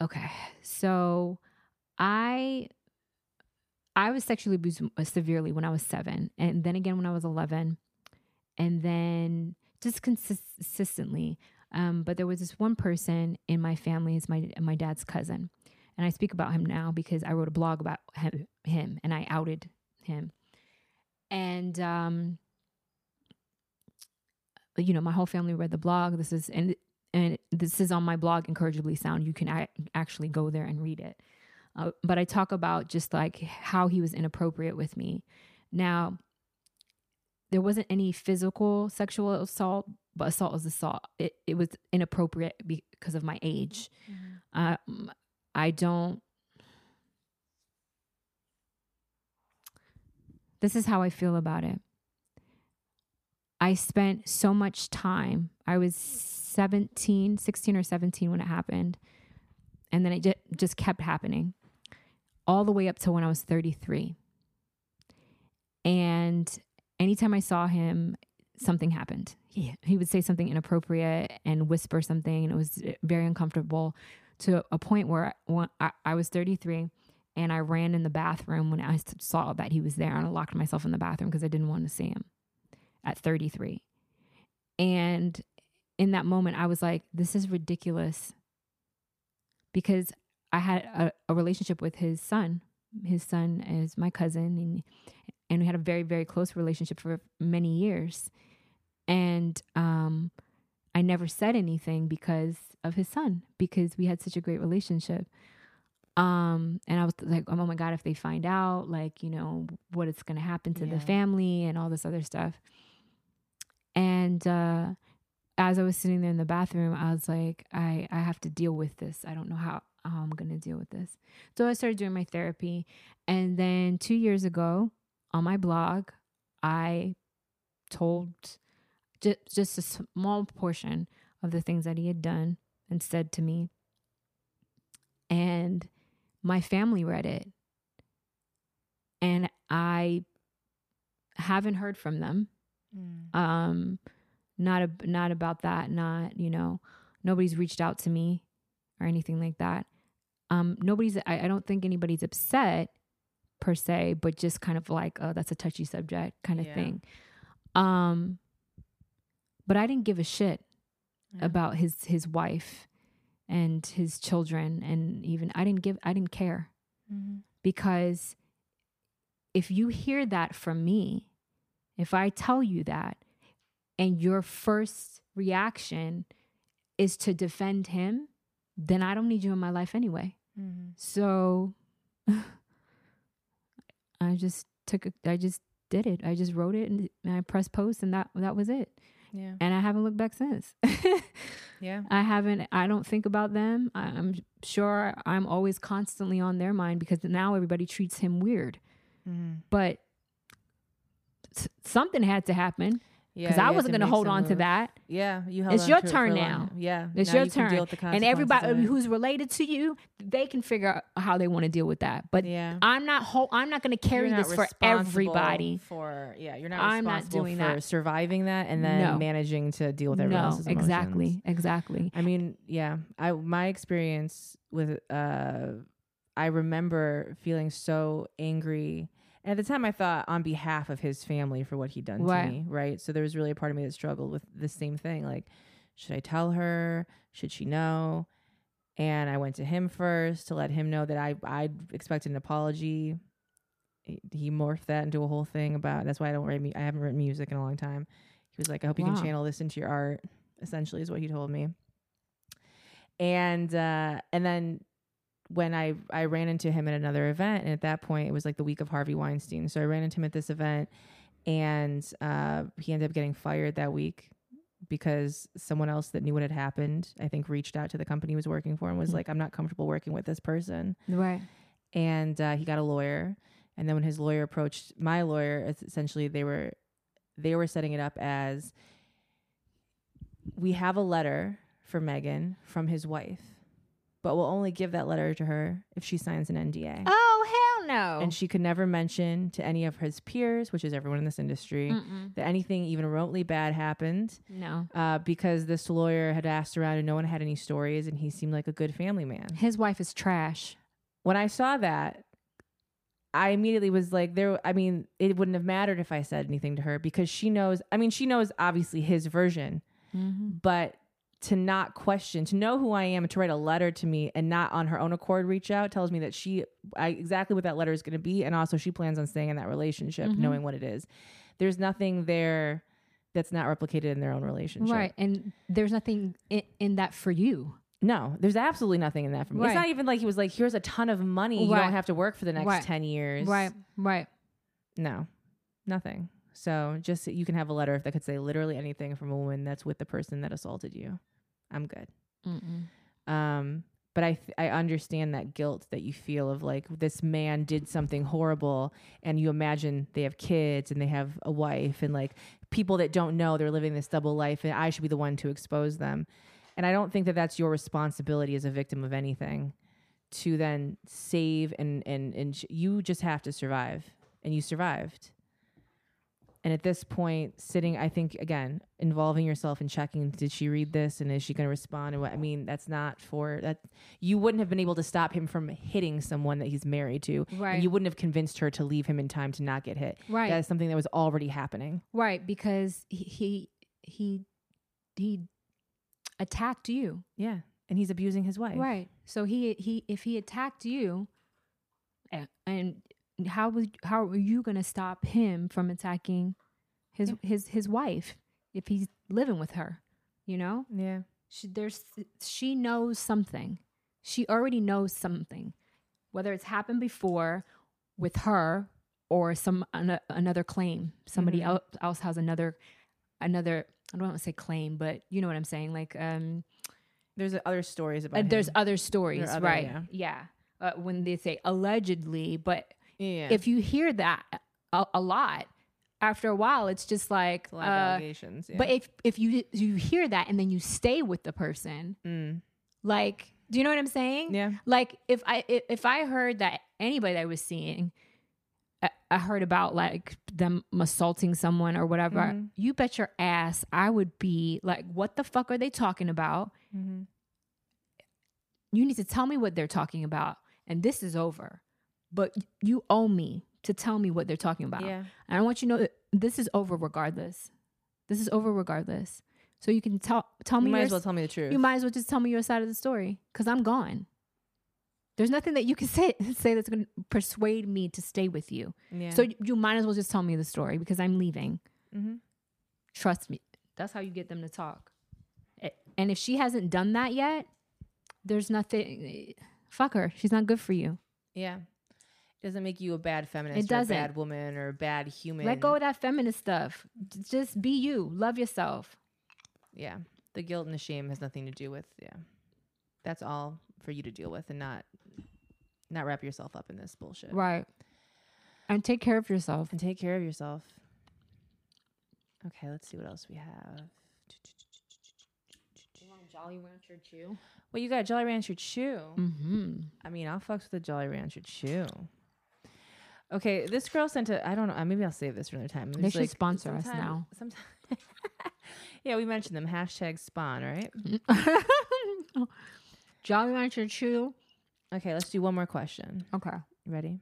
Okay. So I I was sexually abused uh, severely when I was 7 and then again when I was 11 and then just consist- consistently um but there was this one person in my family is my my dad's cousin. And I speak about him now because I wrote a blog about him, him and I outed him. And um you know, my whole family read the blog. This is and and this is on my blog, Incorrigibly Sound. You can a- actually go there and read it. Uh, but I talk about just like how he was inappropriate with me. Now, there wasn't any physical sexual assault, but assault was assault. It it was inappropriate because of my age. Um, I don't. This is how I feel about it. I spent so much time. I was 17, 16 or 17 when it happened. And then it just kept happening all the way up to when I was 33. And anytime I saw him, something happened. He, he would say something inappropriate and whisper something, and it was eh, very uncomfortable to a point where I, was 33 and I ran in the bathroom when I saw that he was there and I locked myself in the bathroom because I didn't want to see him at 33. And in that moment, I was like, this is ridiculous because I had a, a relationship with his son. His son is my cousin, and, and we had a very, very close relationship for many years. And um, I never said anything because of his son, because we had such a great relationship. Um, and I was like, oh my God, if they find out, like, you know, what is going to happen to Yeah. the family and all this other stuff. And uh, as I was sitting there in the bathroom, I was like, I, I have to deal with this. I don't know how, how I'm going to deal with this. So I started doing my therapy. And then two years ago on my blog, I told just, just a small portion of the things that he had done and said to me. And my family read it. And I haven't heard from them. Mm. Um, not a, not about that. Not you know, nobody's reached out to me or anything like that. Um, nobody's. I, I don't think anybody's upset per se, but just kind of like, oh, that's a touchy subject kind of Yeah. thing. Um, but I didn't give a shit Yeah. about his his wife and his children, and even I didn't give. I didn't care Mhm. because if you hear that from me, if I tell you that, and your first reaction is to defend him, then I don't need you in my life anyway. Mhm. So I just took a, I just did it. I just wrote it and, and I pressed post and that that was it. Yeah. And I haven't looked back since. Yeah. I haven't I don't think about them. I, I'm sure I'm always constantly on their mind because now everybody treats him weird. Mhm. But something had to happen Yeah. because I wasn't going to hold on to that. Yeah, you held It's your turn now. Yeah, It's now your you turn. deal with the And everybody who's related to you, they can figure out how they want to deal with that. But yeah, I'm not whole, I'm not going to carry this for everybody. For yeah, you're not I'm not responsible doing for that. surviving that and then No. managing to deal with everyone No, else's emotions. exactly, exactly. I mean, yeah, I my experience with uh I remember feeling so angry. At the time I thought on behalf of his family for what he'd done Right. to me, right? So there was really a part of me that struggled with the same thing like should I tell her? Should she know? And I went to him first to let him know that I I expected an apology. He- He morphed that into a whole thing about that's why I don't write mu- I haven't written music in a long time. He was like, I hope you Wow. can channel this into your art. Essentially, is what he told me and uh and then when I I ran into him at another event, and at that point it was like the week of Harvey Weinstein. So I ran into him at this event, and uh, he ended up getting fired that week because someone else that knew what had happened, I think, reached out to the company he was working for and was Hmm. like, "I'm not comfortable working with this person," Right. and uh, he got a lawyer. And then when his lawyer approached my lawyer, essentially they were they were setting it up as we have a letter for Megan from his wife, but we'll only give that letter to her if she signs an NDA. Oh hell no. And she could never mention to any of his peers, which is everyone in this industry, Mm-mm. that anything even remotely bad happened no. uh, because this lawyer had asked around and no one had any stories and he seemed like a good family man. His wife is trash. When I saw that, I immediately was like, there, I mean, it wouldn't have mattered if I said anything to her because she knows, I mean, she knows obviously his version, Mm-hmm. but to not question, to know who I am, and to write a letter to me and not on her own accord reach out tells me that she, I, exactly what that letter is going to be. And also, she plans on staying in that relationship, Mhm. knowing what it is. There's nothing there that's not replicated in their own relationship. Right. And there's nothing in, in that for you. No, there's absolutely nothing in that for me. Right. It's not even like he was like, here's a ton of money. You don't have to work for the next Right. 10 years. Right. Right. No, nothing. So just you can have a letter that could say literally anything from a woman that's with the person that assaulted you. I'm good. Mm-mm. Um, but I th- I understand that guilt that you feel of like this man did something horrible, and you imagine they have kids and they have a wife and like people that don't know they're living this double life, and I should be the one to expose them. And I don't think that that's your responsibility as a victim of anything to then save and and and sh- you just have to survive, and you survived. And at this point, sitting, I think again, involving yourself and checking, did she read this and is she going to respond? And what I mean, that's not for that. You wouldn't have been able to stop him from hitting someone that he's married to. Right. And you wouldn't have convinced her to leave him in time to not get hit. Right. That is something that was already happening. Right. Because he, he, he, he attacked you. Yeah. And he's abusing his wife. Right. So he, he, if he attacked you and how was, how are you going to stop him from attacking his, his, his wife if he's living with her, you know? Yeah. she, there's she knows something she already knows something whether it's happened before with her or some an, another claim somebody Mhm. else, else has another another I don't want to say claim, but you know what I'm saying. Like um There's other stories about. uh, there's other stories, other- right? yeah. Yeah. Uh, when they say allegedly, but yeah. if you hear that a, a lot, after a while, it's just like. It's uh, allegations. Yeah. But if if you you hear that and then you stay with the person, Mm. like, do you know what I'm saying? yeah, Like if I if, I heard that anybody that I was seeing, I, I heard about like them assaulting someone or whatever. Mhm. You bet your ass I would be like, what the fuck are they talking about? mm-hmm. You need to tell me what they're talking about, and this is over. But you owe me to tell me what they're talking about. yeah, And I want you to know that this is over regardless. This is over regardless. So you can tell tell you me You might your as well tell me the truth. you might as well just tell me your side of the story because I'm gone. There's nothing that you can say say that's going to persuade me to stay with you. yeah. So you, you might as well just tell me the story because I'm leaving. mm-hmm. Trust me. That's how you get them to talk. And if she hasn't done that yet, there's nothing. Fuck her. She's not good for you. yeah, doesn't make you a bad feminist. It or a doesn't. bad woman or a bad human. Let go of that feminist stuff. Just be you. Love yourself. Yeah, the guilt and the shame has nothing to do with. Yeah, that's all for you to deal with, and not not wrap yourself up in this bullshit. Right. And take care of yourself. And take care of yourself. Okay, let's see what else we have. Jolly Rancher Chew. Well, you got Jolly Rancher Chew. Mm-hmm. I mean, I'll fucks with the Jolly Rancher Chew. Okay, this girl sent a. I don't know. uh, Maybe I'll save this for another time. They It's should sponsor us sometime- now. Sometime. yeah, we mentioned them. Hashtag spawn, right? Jolly Rancher Chew. Okay, let's do one more question. Okay. You ready?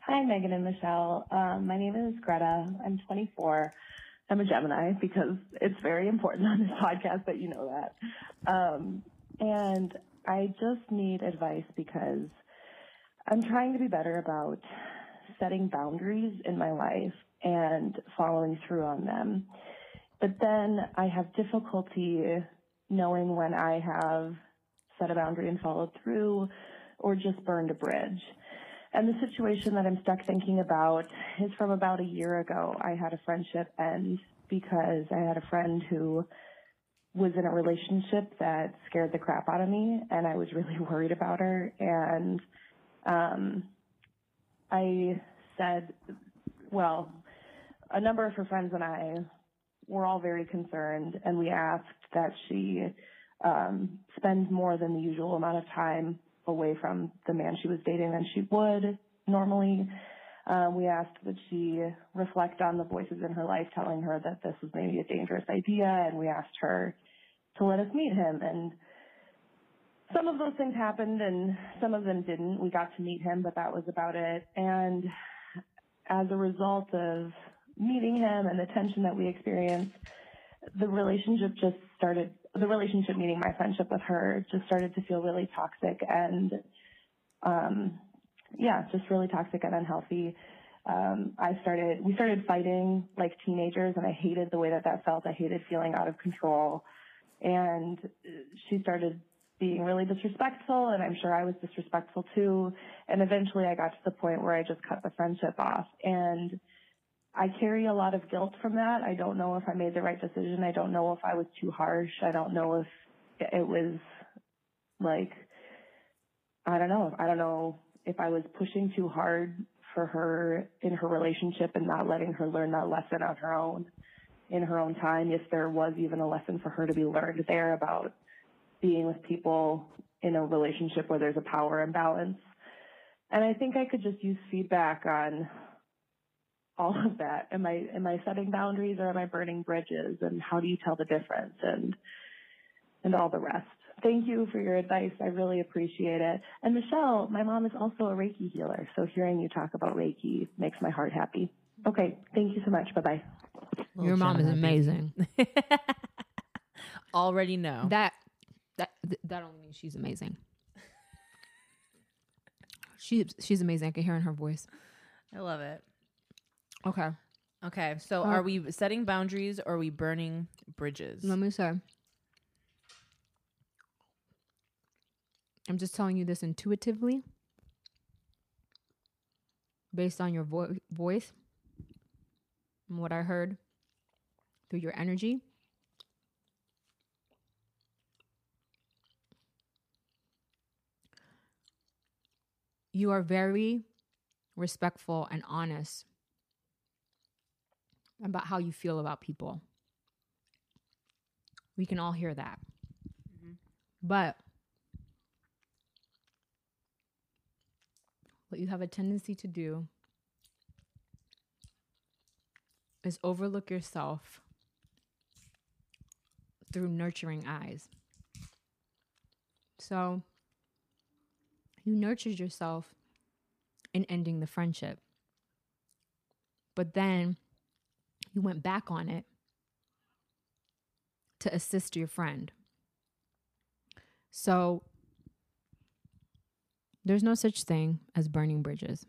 Hi, Megan and Michelle. Um, my name is Greta. I'm 24. I'm a Gemini because it's very important on this podcast that you know that. Um, and I just need advice because I'm trying to be better about setting boundaries in my life and following through on them. But then I have difficulty knowing when I have set a boundary and followed through or just burned a bridge. And the situation that I'm stuck thinking about is from about a year ago. I had a friendship end because I had a friend who was in a relationship that scared the crap out of me and I was really worried about her and um I said well a number of her friends and I were all very concerned and we asked that she um spend more than the usual amount of time away from the man she was dating than she would normally. Um, we asked that she reflect on the voices in her life telling her that this was maybe a dangerous idea, and we asked her to let us meet him. And some of those things happened, and some of them didn't. We got to meet him, but that was about it. And as a result of meeting him and the tension that we experienced, the relationship just started the relationship meaning my friendship with her just started to feel really toxic and um yeah just really toxic and unhealthy um i started we started fighting like teenagers and i hated the way that that felt i hated feeling out of control and she started being really disrespectful and i'm sure i was disrespectful too and eventually i got to the point where i just cut the friendship off and I carry a lot of guilt from that. I don't know if I made the right decision. I don't know if I was too harsh. I don't know if it was like, I don't know. I don't know if I was pushing too hard for her in her relationship and not letting her learn that lesson on her own in her own time. If there was even a lesson for her to be learned there about being with people in a relationship where there's a power imbalance. And I think I could just use feedback on all of that. Am I am I setting boundaries or am I burning bridges? And how do you tell the difference? And and all the rest. Thank you for your advice. I really appreciate it. And Michelle, my mom is also a Reiki healer, so hearing you talk about Reiki makes my heart happy. Okay, thank you so much. Bye bye. Your mom is amazing. Already know. That that th- that only means she's amazing. She she's amazing. I can hear in her voice. I love it. Okay. Okay, so Uh, are we setting boundaries or are we burning bridges? Let me say. I'm just telling you this intuitively, based on your vo- voice. from what I heard through your energy. You are very respectful and honest about how you feel about people. We can all hear that. Mm-hmm. But what you have a tendency to do is overlook yourself through nurturing eyes. So you nurtured yourself in ending the friendship. But then you went back on it to assist your friend. So there's no such thing as burning bridges.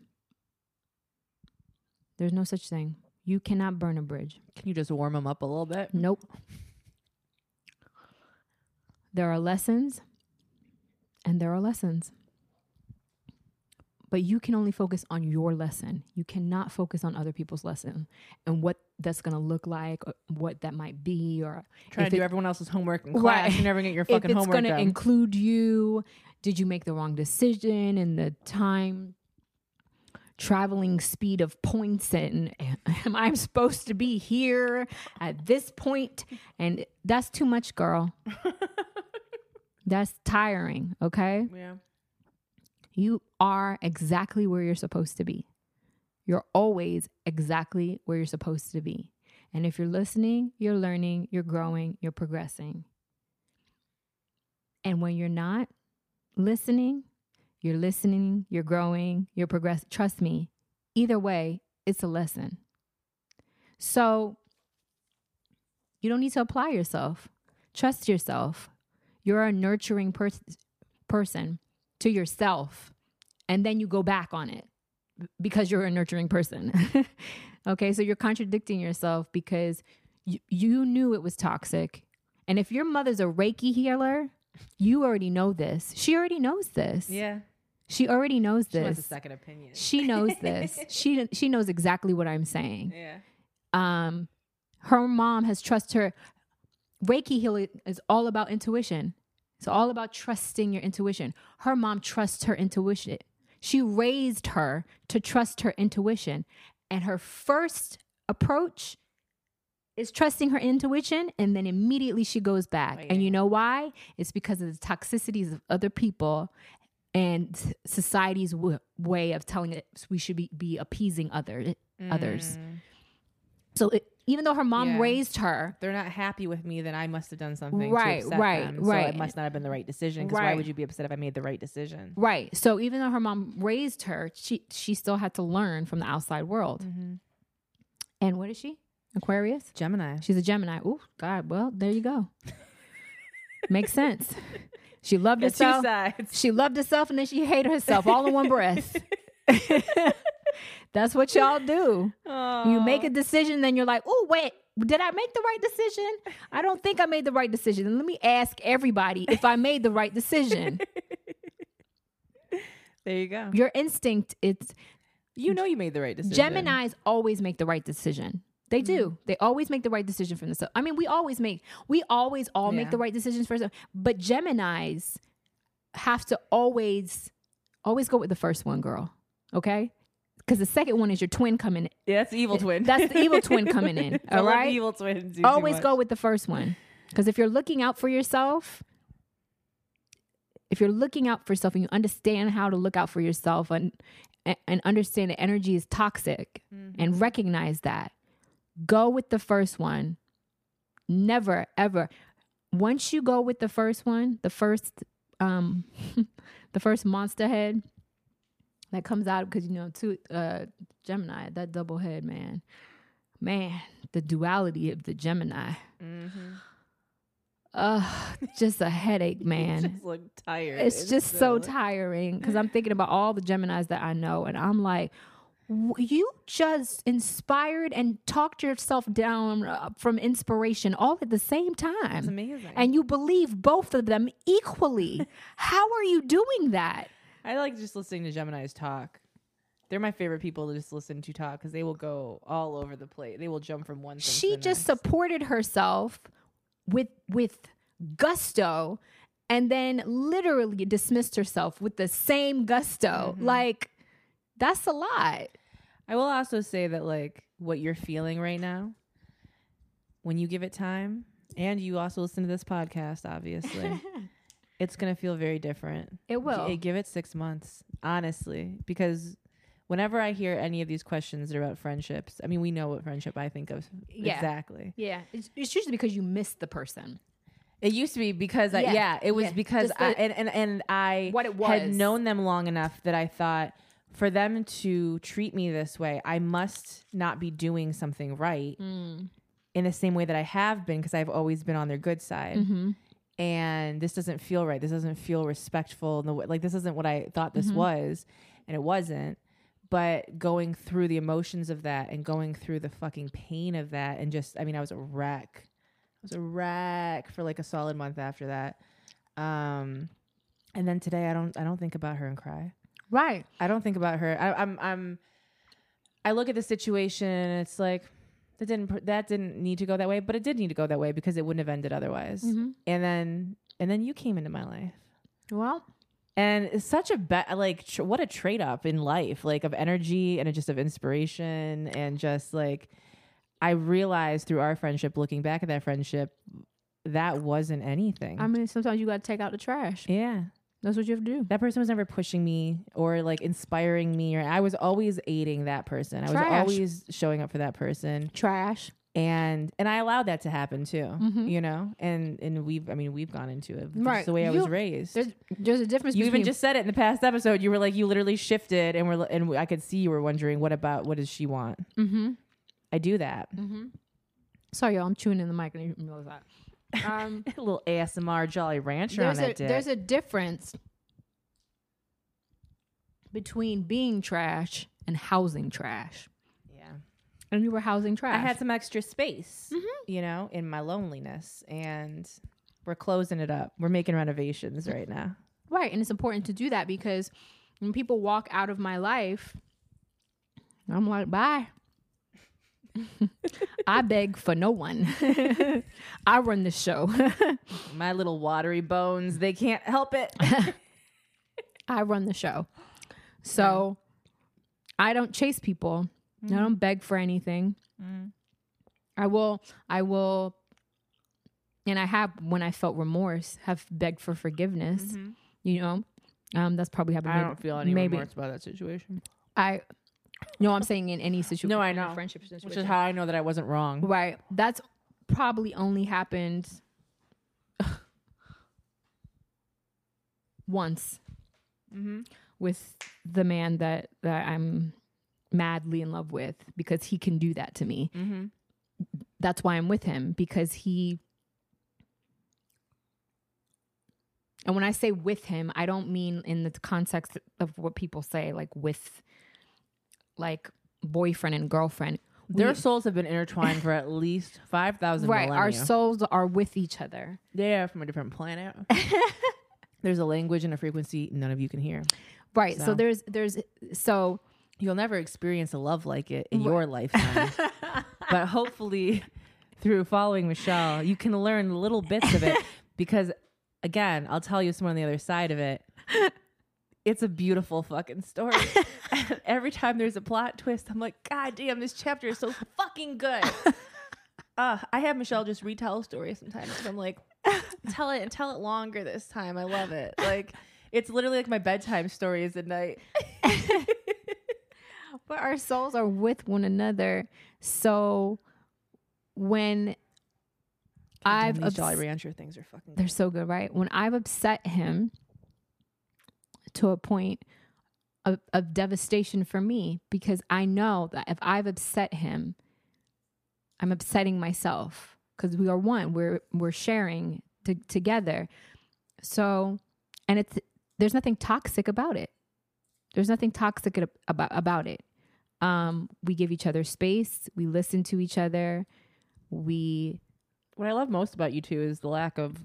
There's no such thing. You cannot burn a bridge. Can you just warm them up a little bit? Nope. There are lessons and there are lessons. But you can only focus on your lesson. You cannot focus on other people's lesson and what that's going to look like, or what that might be, or Trying if to do it- everyone else's homework in Right. class. You never get your fucking if fucking it's going to include you. Did you make the wrong decision in the time traveling speed of points and am I supposed to be here at this point and that's too much girl. that's tiring, okay? yeah. You are exactly where you're supposed to be. You're always exactly where you're supposed to be. And if you're listening, you're learning, you're growing, you're progressing. And when you're not listening, you're listening, you're growing, you're progressing. Trust me, either way, it's a lesson. So you don't need to apply yourself. Trust yourself. You're a nurturing pers- person to yourself and then you go back on it because you're a nurturing person. okay, so you're contradicting yourself because you, you knew it was toxic. And if your mother's a Reiki healer, you already know this. She already knows this. Yeah. She already knows She wants a this. second opinion. She knows this. she she knows exactly what I'm saying. yeah. Um her mom has trust her Reiki healing is all about intuition. It's all about trusting your intuition. Her mom trusts her intuition. She raised her to trust her intuition. And her first approach is trusting her intuition. And then immediately she goes back. Oh, And you know why? It's because of the toxicities of other people and society's w- way of telling us we should be, be appeasing other, others. Mm. So it, even though her mom Yeah. raised her, They're not happy with me, then I must have done something Right, right, them. So right. it must not have been the right decision. Because why would you be upset if I made the right decision? Right. So even though her mom raised her, she she still had to learn from the outside world. Mm-hmm. And what is she? Aquarius? Gemini. She's a Gemini. Oh God. Well, there you go. Makes sense. She loved Got herself. She loved herself and then she hated herself all in one breath. That's what y'all do. You make a decision, then you're like, oh, wait, did I make the right decision? I don't think I made the right decision. And let me ask everybody if I made the right decision. There you go. Your instinct, it's You know you made the right decision. Geminis always make the right decision. They do. Mm-hmm. They always make the right decision from the I mean, we always make we always all make the right decisions for first. But Geminis have to always always go with the first one, girl. Okay? Because the second one is your twin coming in. Yeah, that's the evil twin. That's the evil twin coming in. All right? evil twins. always go with the first one. Because if you're looking out for yourself, if you're looking out for yourself and you understand how to look out for yourself and and understand that energy is toxic Mm-hmm. and recognize that, go with the first one. Never ever. Once you go with the first one, the first um the first monster head that comes out because you know two uh Gemini, that double head, man. Man, the duality of the Gemini. Mm-hmm. Uh, just a headache, You man. just look tired. it's just so tiring because I'm thinking about all the Geminis that I know, and I'm like, you just inspired and talked yourself down uh, from inspiration all at the same time. It's time. amazing. And you believe both of them equally. How are you doing that? I like just listening to Gemini's talk. They're my favorite people to just listen to talk because they will go all over the place. They will jump from one. Thing to she just supported herself with with gusto and then literally dismissed herself with the same gusto Mhm. like that's a lot I will also say that like what you're feeling right now, when you give it time, and you also listen to this podcast, obviously, it's gonna feel very different. it will G- give it six months, honestly, because whenever I hear any of these questions about friendships, I mean, we know what friendship I think of Yeah. exactly. yeah it's, it's usually because you missed the person It used to be because I, Yeah. yeah, it was Yeah. because Just I, and, and and I what it was had known them long enough that I thought for them to treat me this way, I must not be doing something right mm. in the same way that I have been because I've always been on their good side. hmm And this doesn't feel right. This doesn't feel respectful. in the way- Like this isn't what I thought this Mhm. was, and it wasn't. But going through the emotions of that and going through the fucking pain of that, and just I mean, I was a wreck. I was a wreck for like a solid month after that. Um, and then today, I don't I don't think about her and cry. right I don't think about her. I, I'm I'm I look at the situation and it's like that didn't that didn't need to go that way, but it did need to go that way because it wouldn't have ended otherwise. Mhm. And then and then you came into my life. well And it's such a bet like tr- what a trade up in life, like of energy and just of inspiration and just like I realized through our friendship looking back at that friendship that wasn't anything. i mean sometimes you gotta take out the trash yeah. That's what you have to do That person was never pushing me or like inspiring me or I was always aiding that person. I was always showing up for that person. trash And and I allowed that to happen too. Mhm. You know? And and we've I mean we've gone into it. Right. the way I You- was raised. there's there's a difference You between even just said it in the past episode. You were like you literally shifted and were and I could see you were wondering what about what does she want? mm-hmm. I do that. Mm-hmm. Sorry, y'all. I'm chewing in the mic and you realize that. Um, a little ASMR Jolly Rancher on that a dick. there's a difference between being trash and housing trash. yeah. And you were housing trash. I had some extra space, Mm-hmm. you know, in my loneliness, and we're closing it up. We're making renovations right now. right, and it's important to do that because when people walk out of my life, I'm like, bye. I beg for no one. I run the show. My little watery bones, they can't help it. I run the show. So I don't chase people. I don't beg for anything. Mm. I will I will and I have when I felt remorse have begged for forgiveness. You know? Um that's probably happened. I maybe- don't feel any maybe remorse about that situation, I no, I'm saying in any situation. No, I know. friendship situation. which is how I know that I wasn't wrong. Right. That's probably only happened once Mm-hmm. with the man that that I'm madly in love with because he can do that to me. Mm-hmm. That's why I'm with him because he And when I say with him, I don't mean in the context of what people say like with like boyfriend and girlfriend. Their We- souls have been intertwined for at least five thousand right, our souls are with each other. they are from a different planet. There's a language and a frequency none of you can hear. Right. So, So- there's there's so You'll never experience a love like it in your lifetime. but hopefully, through following Michelle, you can learn little bits of it. Because, again, I'll tell you someone on the other side of it. It's a beautiful fucking story. Every time there's a plot twist, I'm like, God damn, this chapter is so fucking good. Uh, I have Michelle just retell stories sometimes. I'm like, tell it and tell it longer this time. I love it. Like, it's literally like my bedtime stories at night. but our souls are with one another. So when I've these Jolly Rancher things are fucking. they're so good, right? When I've upset him to a point of, of devastation for me, because I know that if I've upset him, I'm upsetting myself because we are one. We're we're sharing to, together. So, and it's there's nothing toxic about it. There's nothing toxic about about it. Um, we give each other space. We listen to each other. We What I love most about you two is the lack of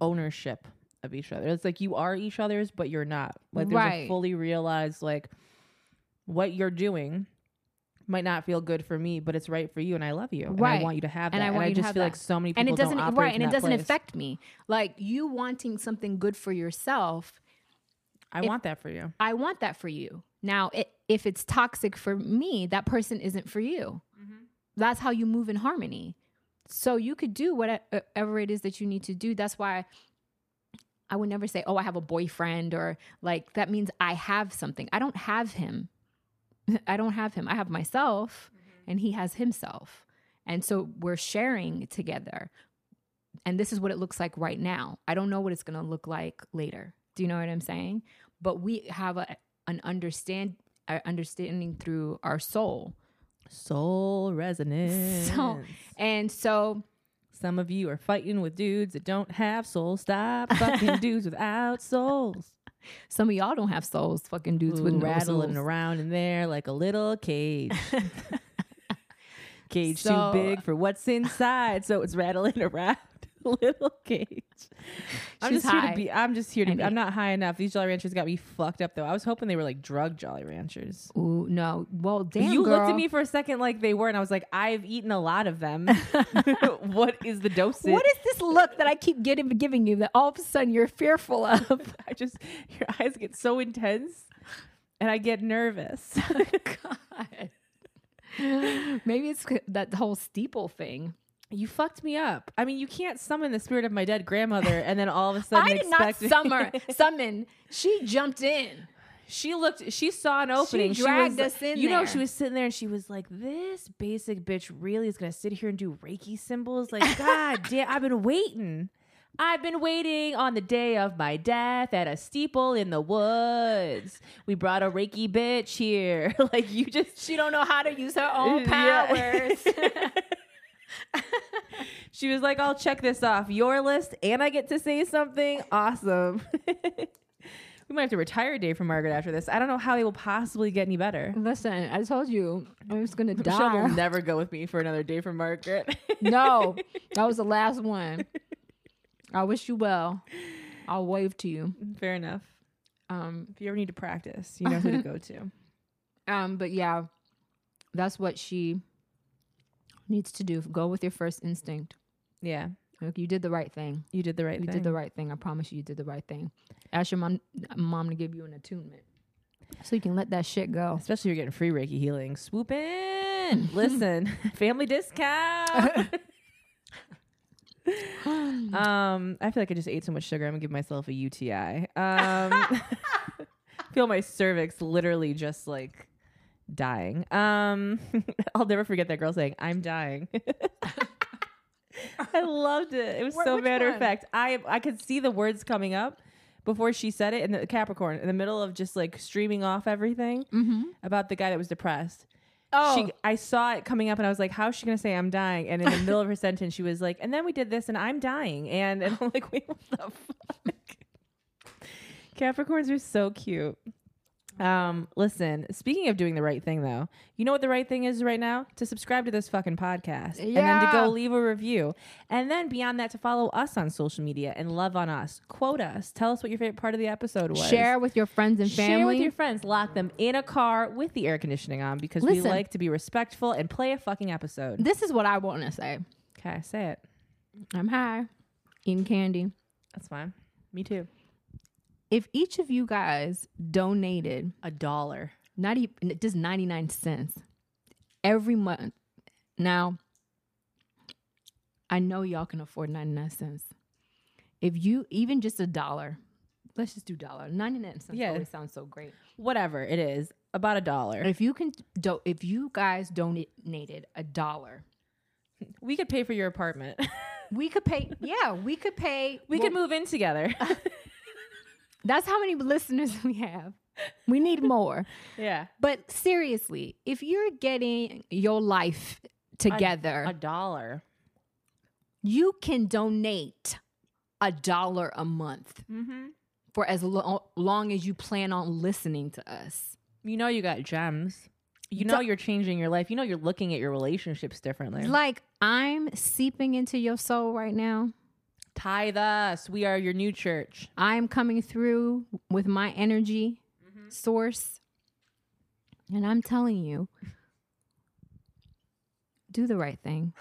ownership of each other. It's like you are each other's, but you're not. Like there's Right. a fully realized like what you're doing might not feel good for me, but it's right for you, and I love you, and Right. I want you to have that. And I want you to just feel that. like so many people and it doesn't right and it doesn't place. affect me like you wanting something good for yourself I if- want that for you. i want that for you now it, if it's toxic for me that person isn't for you mm-hmm. that's how you move in harmony so you could do uh, whatever it is that you need to do that's why i would never say oh i have a boyfriend or like that means i have something. I don't have him. I don't have him. I have myself and he has himself. And so we're sharing together. And this is what it looks like right now. I don't know what it's going to look like later. Do you know what i'm saying? But we have a, an understand uh, understanding through our soul. Soul resonance. So, and so Some of you are fighting with dudes that don't have souls. Stop fucking dudes without souls. some of y'all don't have souls fucking dudes with no rattling souls. around in there like a little cage. cage So- too big for what's inside, so it's rattling around. Little cage. I'm She's just here to be. I'm just here to. Be. I'm not high enough. These Jolly Ranchers got me fucked up though. I was hoping they were like drug Jolly Ranchers. Ooh, no well damn you looked at me for a second like they were, and I was like, I've eaten a lot of them. what is the dosage? what is this look that i keep getting giving you that all of a sudden you're fearful of I just your eyes get so intense, and I get nervous. Oh, god maybe it's that whole steeple thing You fucked me up. I mean, you can't summon the spirit of my dead grandmother and then all of a sudden I did not summer, summon. She jumped in. she looked. She saw an opening. She dragged was, us in You know, she was sitting there and she was like, "This basic bitch really is gonna sit here and do Reiki symbols. Like, God damn, I've been waiting." I've been waiting on the day of my death at a steeple in the woods. We brought a Reiki bitch here. like you just She don't know how to use her own Yeah. she was like, I'll check this off your list and I get to say something. Awesome. we might have to retire Dave from Margaret after this. I don't know how they will possibly get any better. Listen, I told you I was gonna die. Mishal will never go with me for another day from Margaret. no, that was the last one. I wish you well. I'll wave to you. Fair enough. Um, If you ever need to practice, you know who to go to. um, but yeah, that's what she needs to do. Go with your first instinct. Yeah, Like, you did the right thing. you did the right You thing. did the right thing. I promise you, you did the right thing. Ask your mom, mom to give you an attunement, so you can let that shit go. Especially if you're getting free Reiki healing. Swoop in. Listen, family discount. um, I feel like I just ate so much sugar. I'm gonna give myself a UTI. Um, feel my cervix literally just like dying. Um, I'll never forget that girl saying, "I'm dying." I loved it. It was Wh- so matter of fact. I I could see the words coming up before she said it in the Capricorn in the middle of just like streaming off everything Mm-hmm. about the guy that was depressed. Oh, She, I saw it coming up, and I was like, "How's she gonna say I'm dying?" And in the middle of her sentence, she was like, "And then we did this, and I'm dying." And, and I'm like, "Wait, what the fuck?" Capricorns are so cute. Um, listen, speaking of doing the right thing, though, you know what the right thing is right now? To subscribe to this fucking podcast, and then to go leave a review, and then beyond that, to follow us on social media and love on us, quote us, tell us what your favorite part of the episode was. share with your friends and family. Share with your friends. Lock them in a car with the air conditioning on because we like to be respectful and play a fucking episode. this is what I want to say. Okay, say it. I'm high, eating candy. That's fine. Me too. If each of you guys donated A dollar. not even just 99 cents every month. Now, I know y'all can afford 99 cents. If you even just a dollar, let's just do dollar. 99 cents Yeah. always sounds so great. Whatever it is, about a dollar. If you can do, if you guys donated a dollar, We could pay for your apartment. we could pay yeah, we could pay we well, could move in together. That's how many listeners we have. We need more. yeah. But seriously, if you're getting your life together, A dollar. you can donate a dollar a month Mm-hmm. for as lo- long as you plan on listening to us. You know you got gems. You know Don't- you're changing your life. You know you're looking at your relationships differently. Like I'm seeping into your soul right now. Tithe us. We are your new church. I'm coming through with my energy mm-hmm. source. And I'm telling you, do the right thing.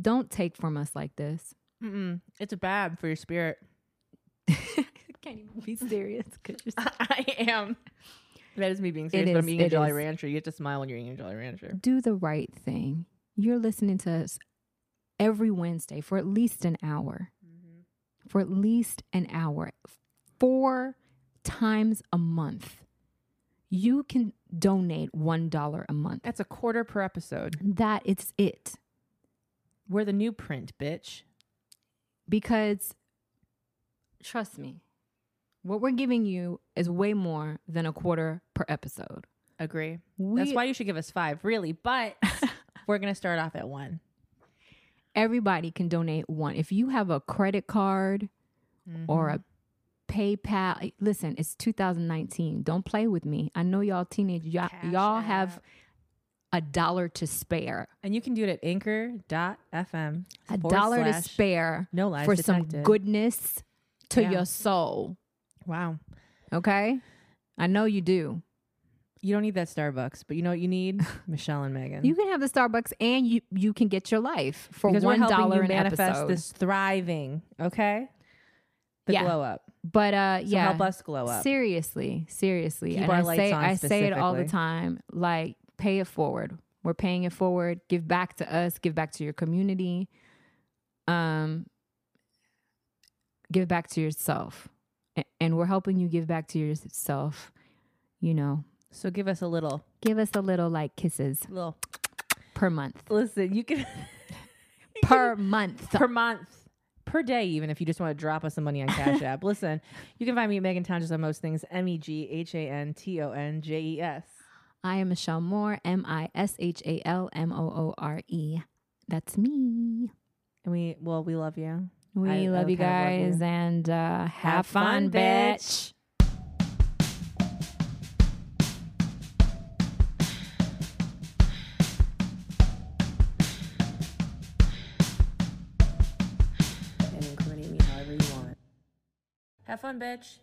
Don't take from us like this. Mm-mm. It's bad for your spirit. can't even be serious because you're I am. That is me being It serious, but I'm is, eating a Jolly is. Rancher. You get to smile when you're eating a Jolly Rancher. do the right thing. You're listening to us every Wednesday for at least an hour. Mm-hmm. For at least an hour. Four times a month. You can donate $1 a month. That's a quarter per episode. That it's it. We're the new print, bitch. Because trust me, what we're giving you is way more than a quarter per episode. Agree. We, That's why you should give us five, really. But we're gonna start off at one. Everybody can donate one. If you have a credit card or Mm-hmm. a PayPal, listen, it's 2019. Don't play with me. I know y'all teenagers, y'all, y'all have a dollar to spare, and you can do it at anchor.fm. a dollar to spare No lies for detected. some goodness to Yeah. your soul. Wow. Okay? I know you do. You don't need that Starbucks, but you know what you need? Mishal and Meghan. You can have the Starbucks and you you can get your life for because one dollar you an manifest episode. this thriving, okay? The Yeah. glow up. but uh So yeah, help us glow up. Seriously, seriously. Keep and I say I say it all the time. Like pay it forward. We're paying it forward. Give back to us. Give back to your community. Um, give back to yourself, and we're helping you give back to yourself. You know, So give us a little, give us a little like kisses little. per month. Listen, you can Per month. per month, per day, even if you just want to drop us some money on Cash App. Listen, you can find me Meghan Tonjes on most things. M E G H A N T O N J E S. I am Mishal Moore. M I S H A L M O O R E. That's me. And we, well, we love you. We I- I love you kind of love guys and uh, have, Have fun, fun, bitch. And Have fun, bitch.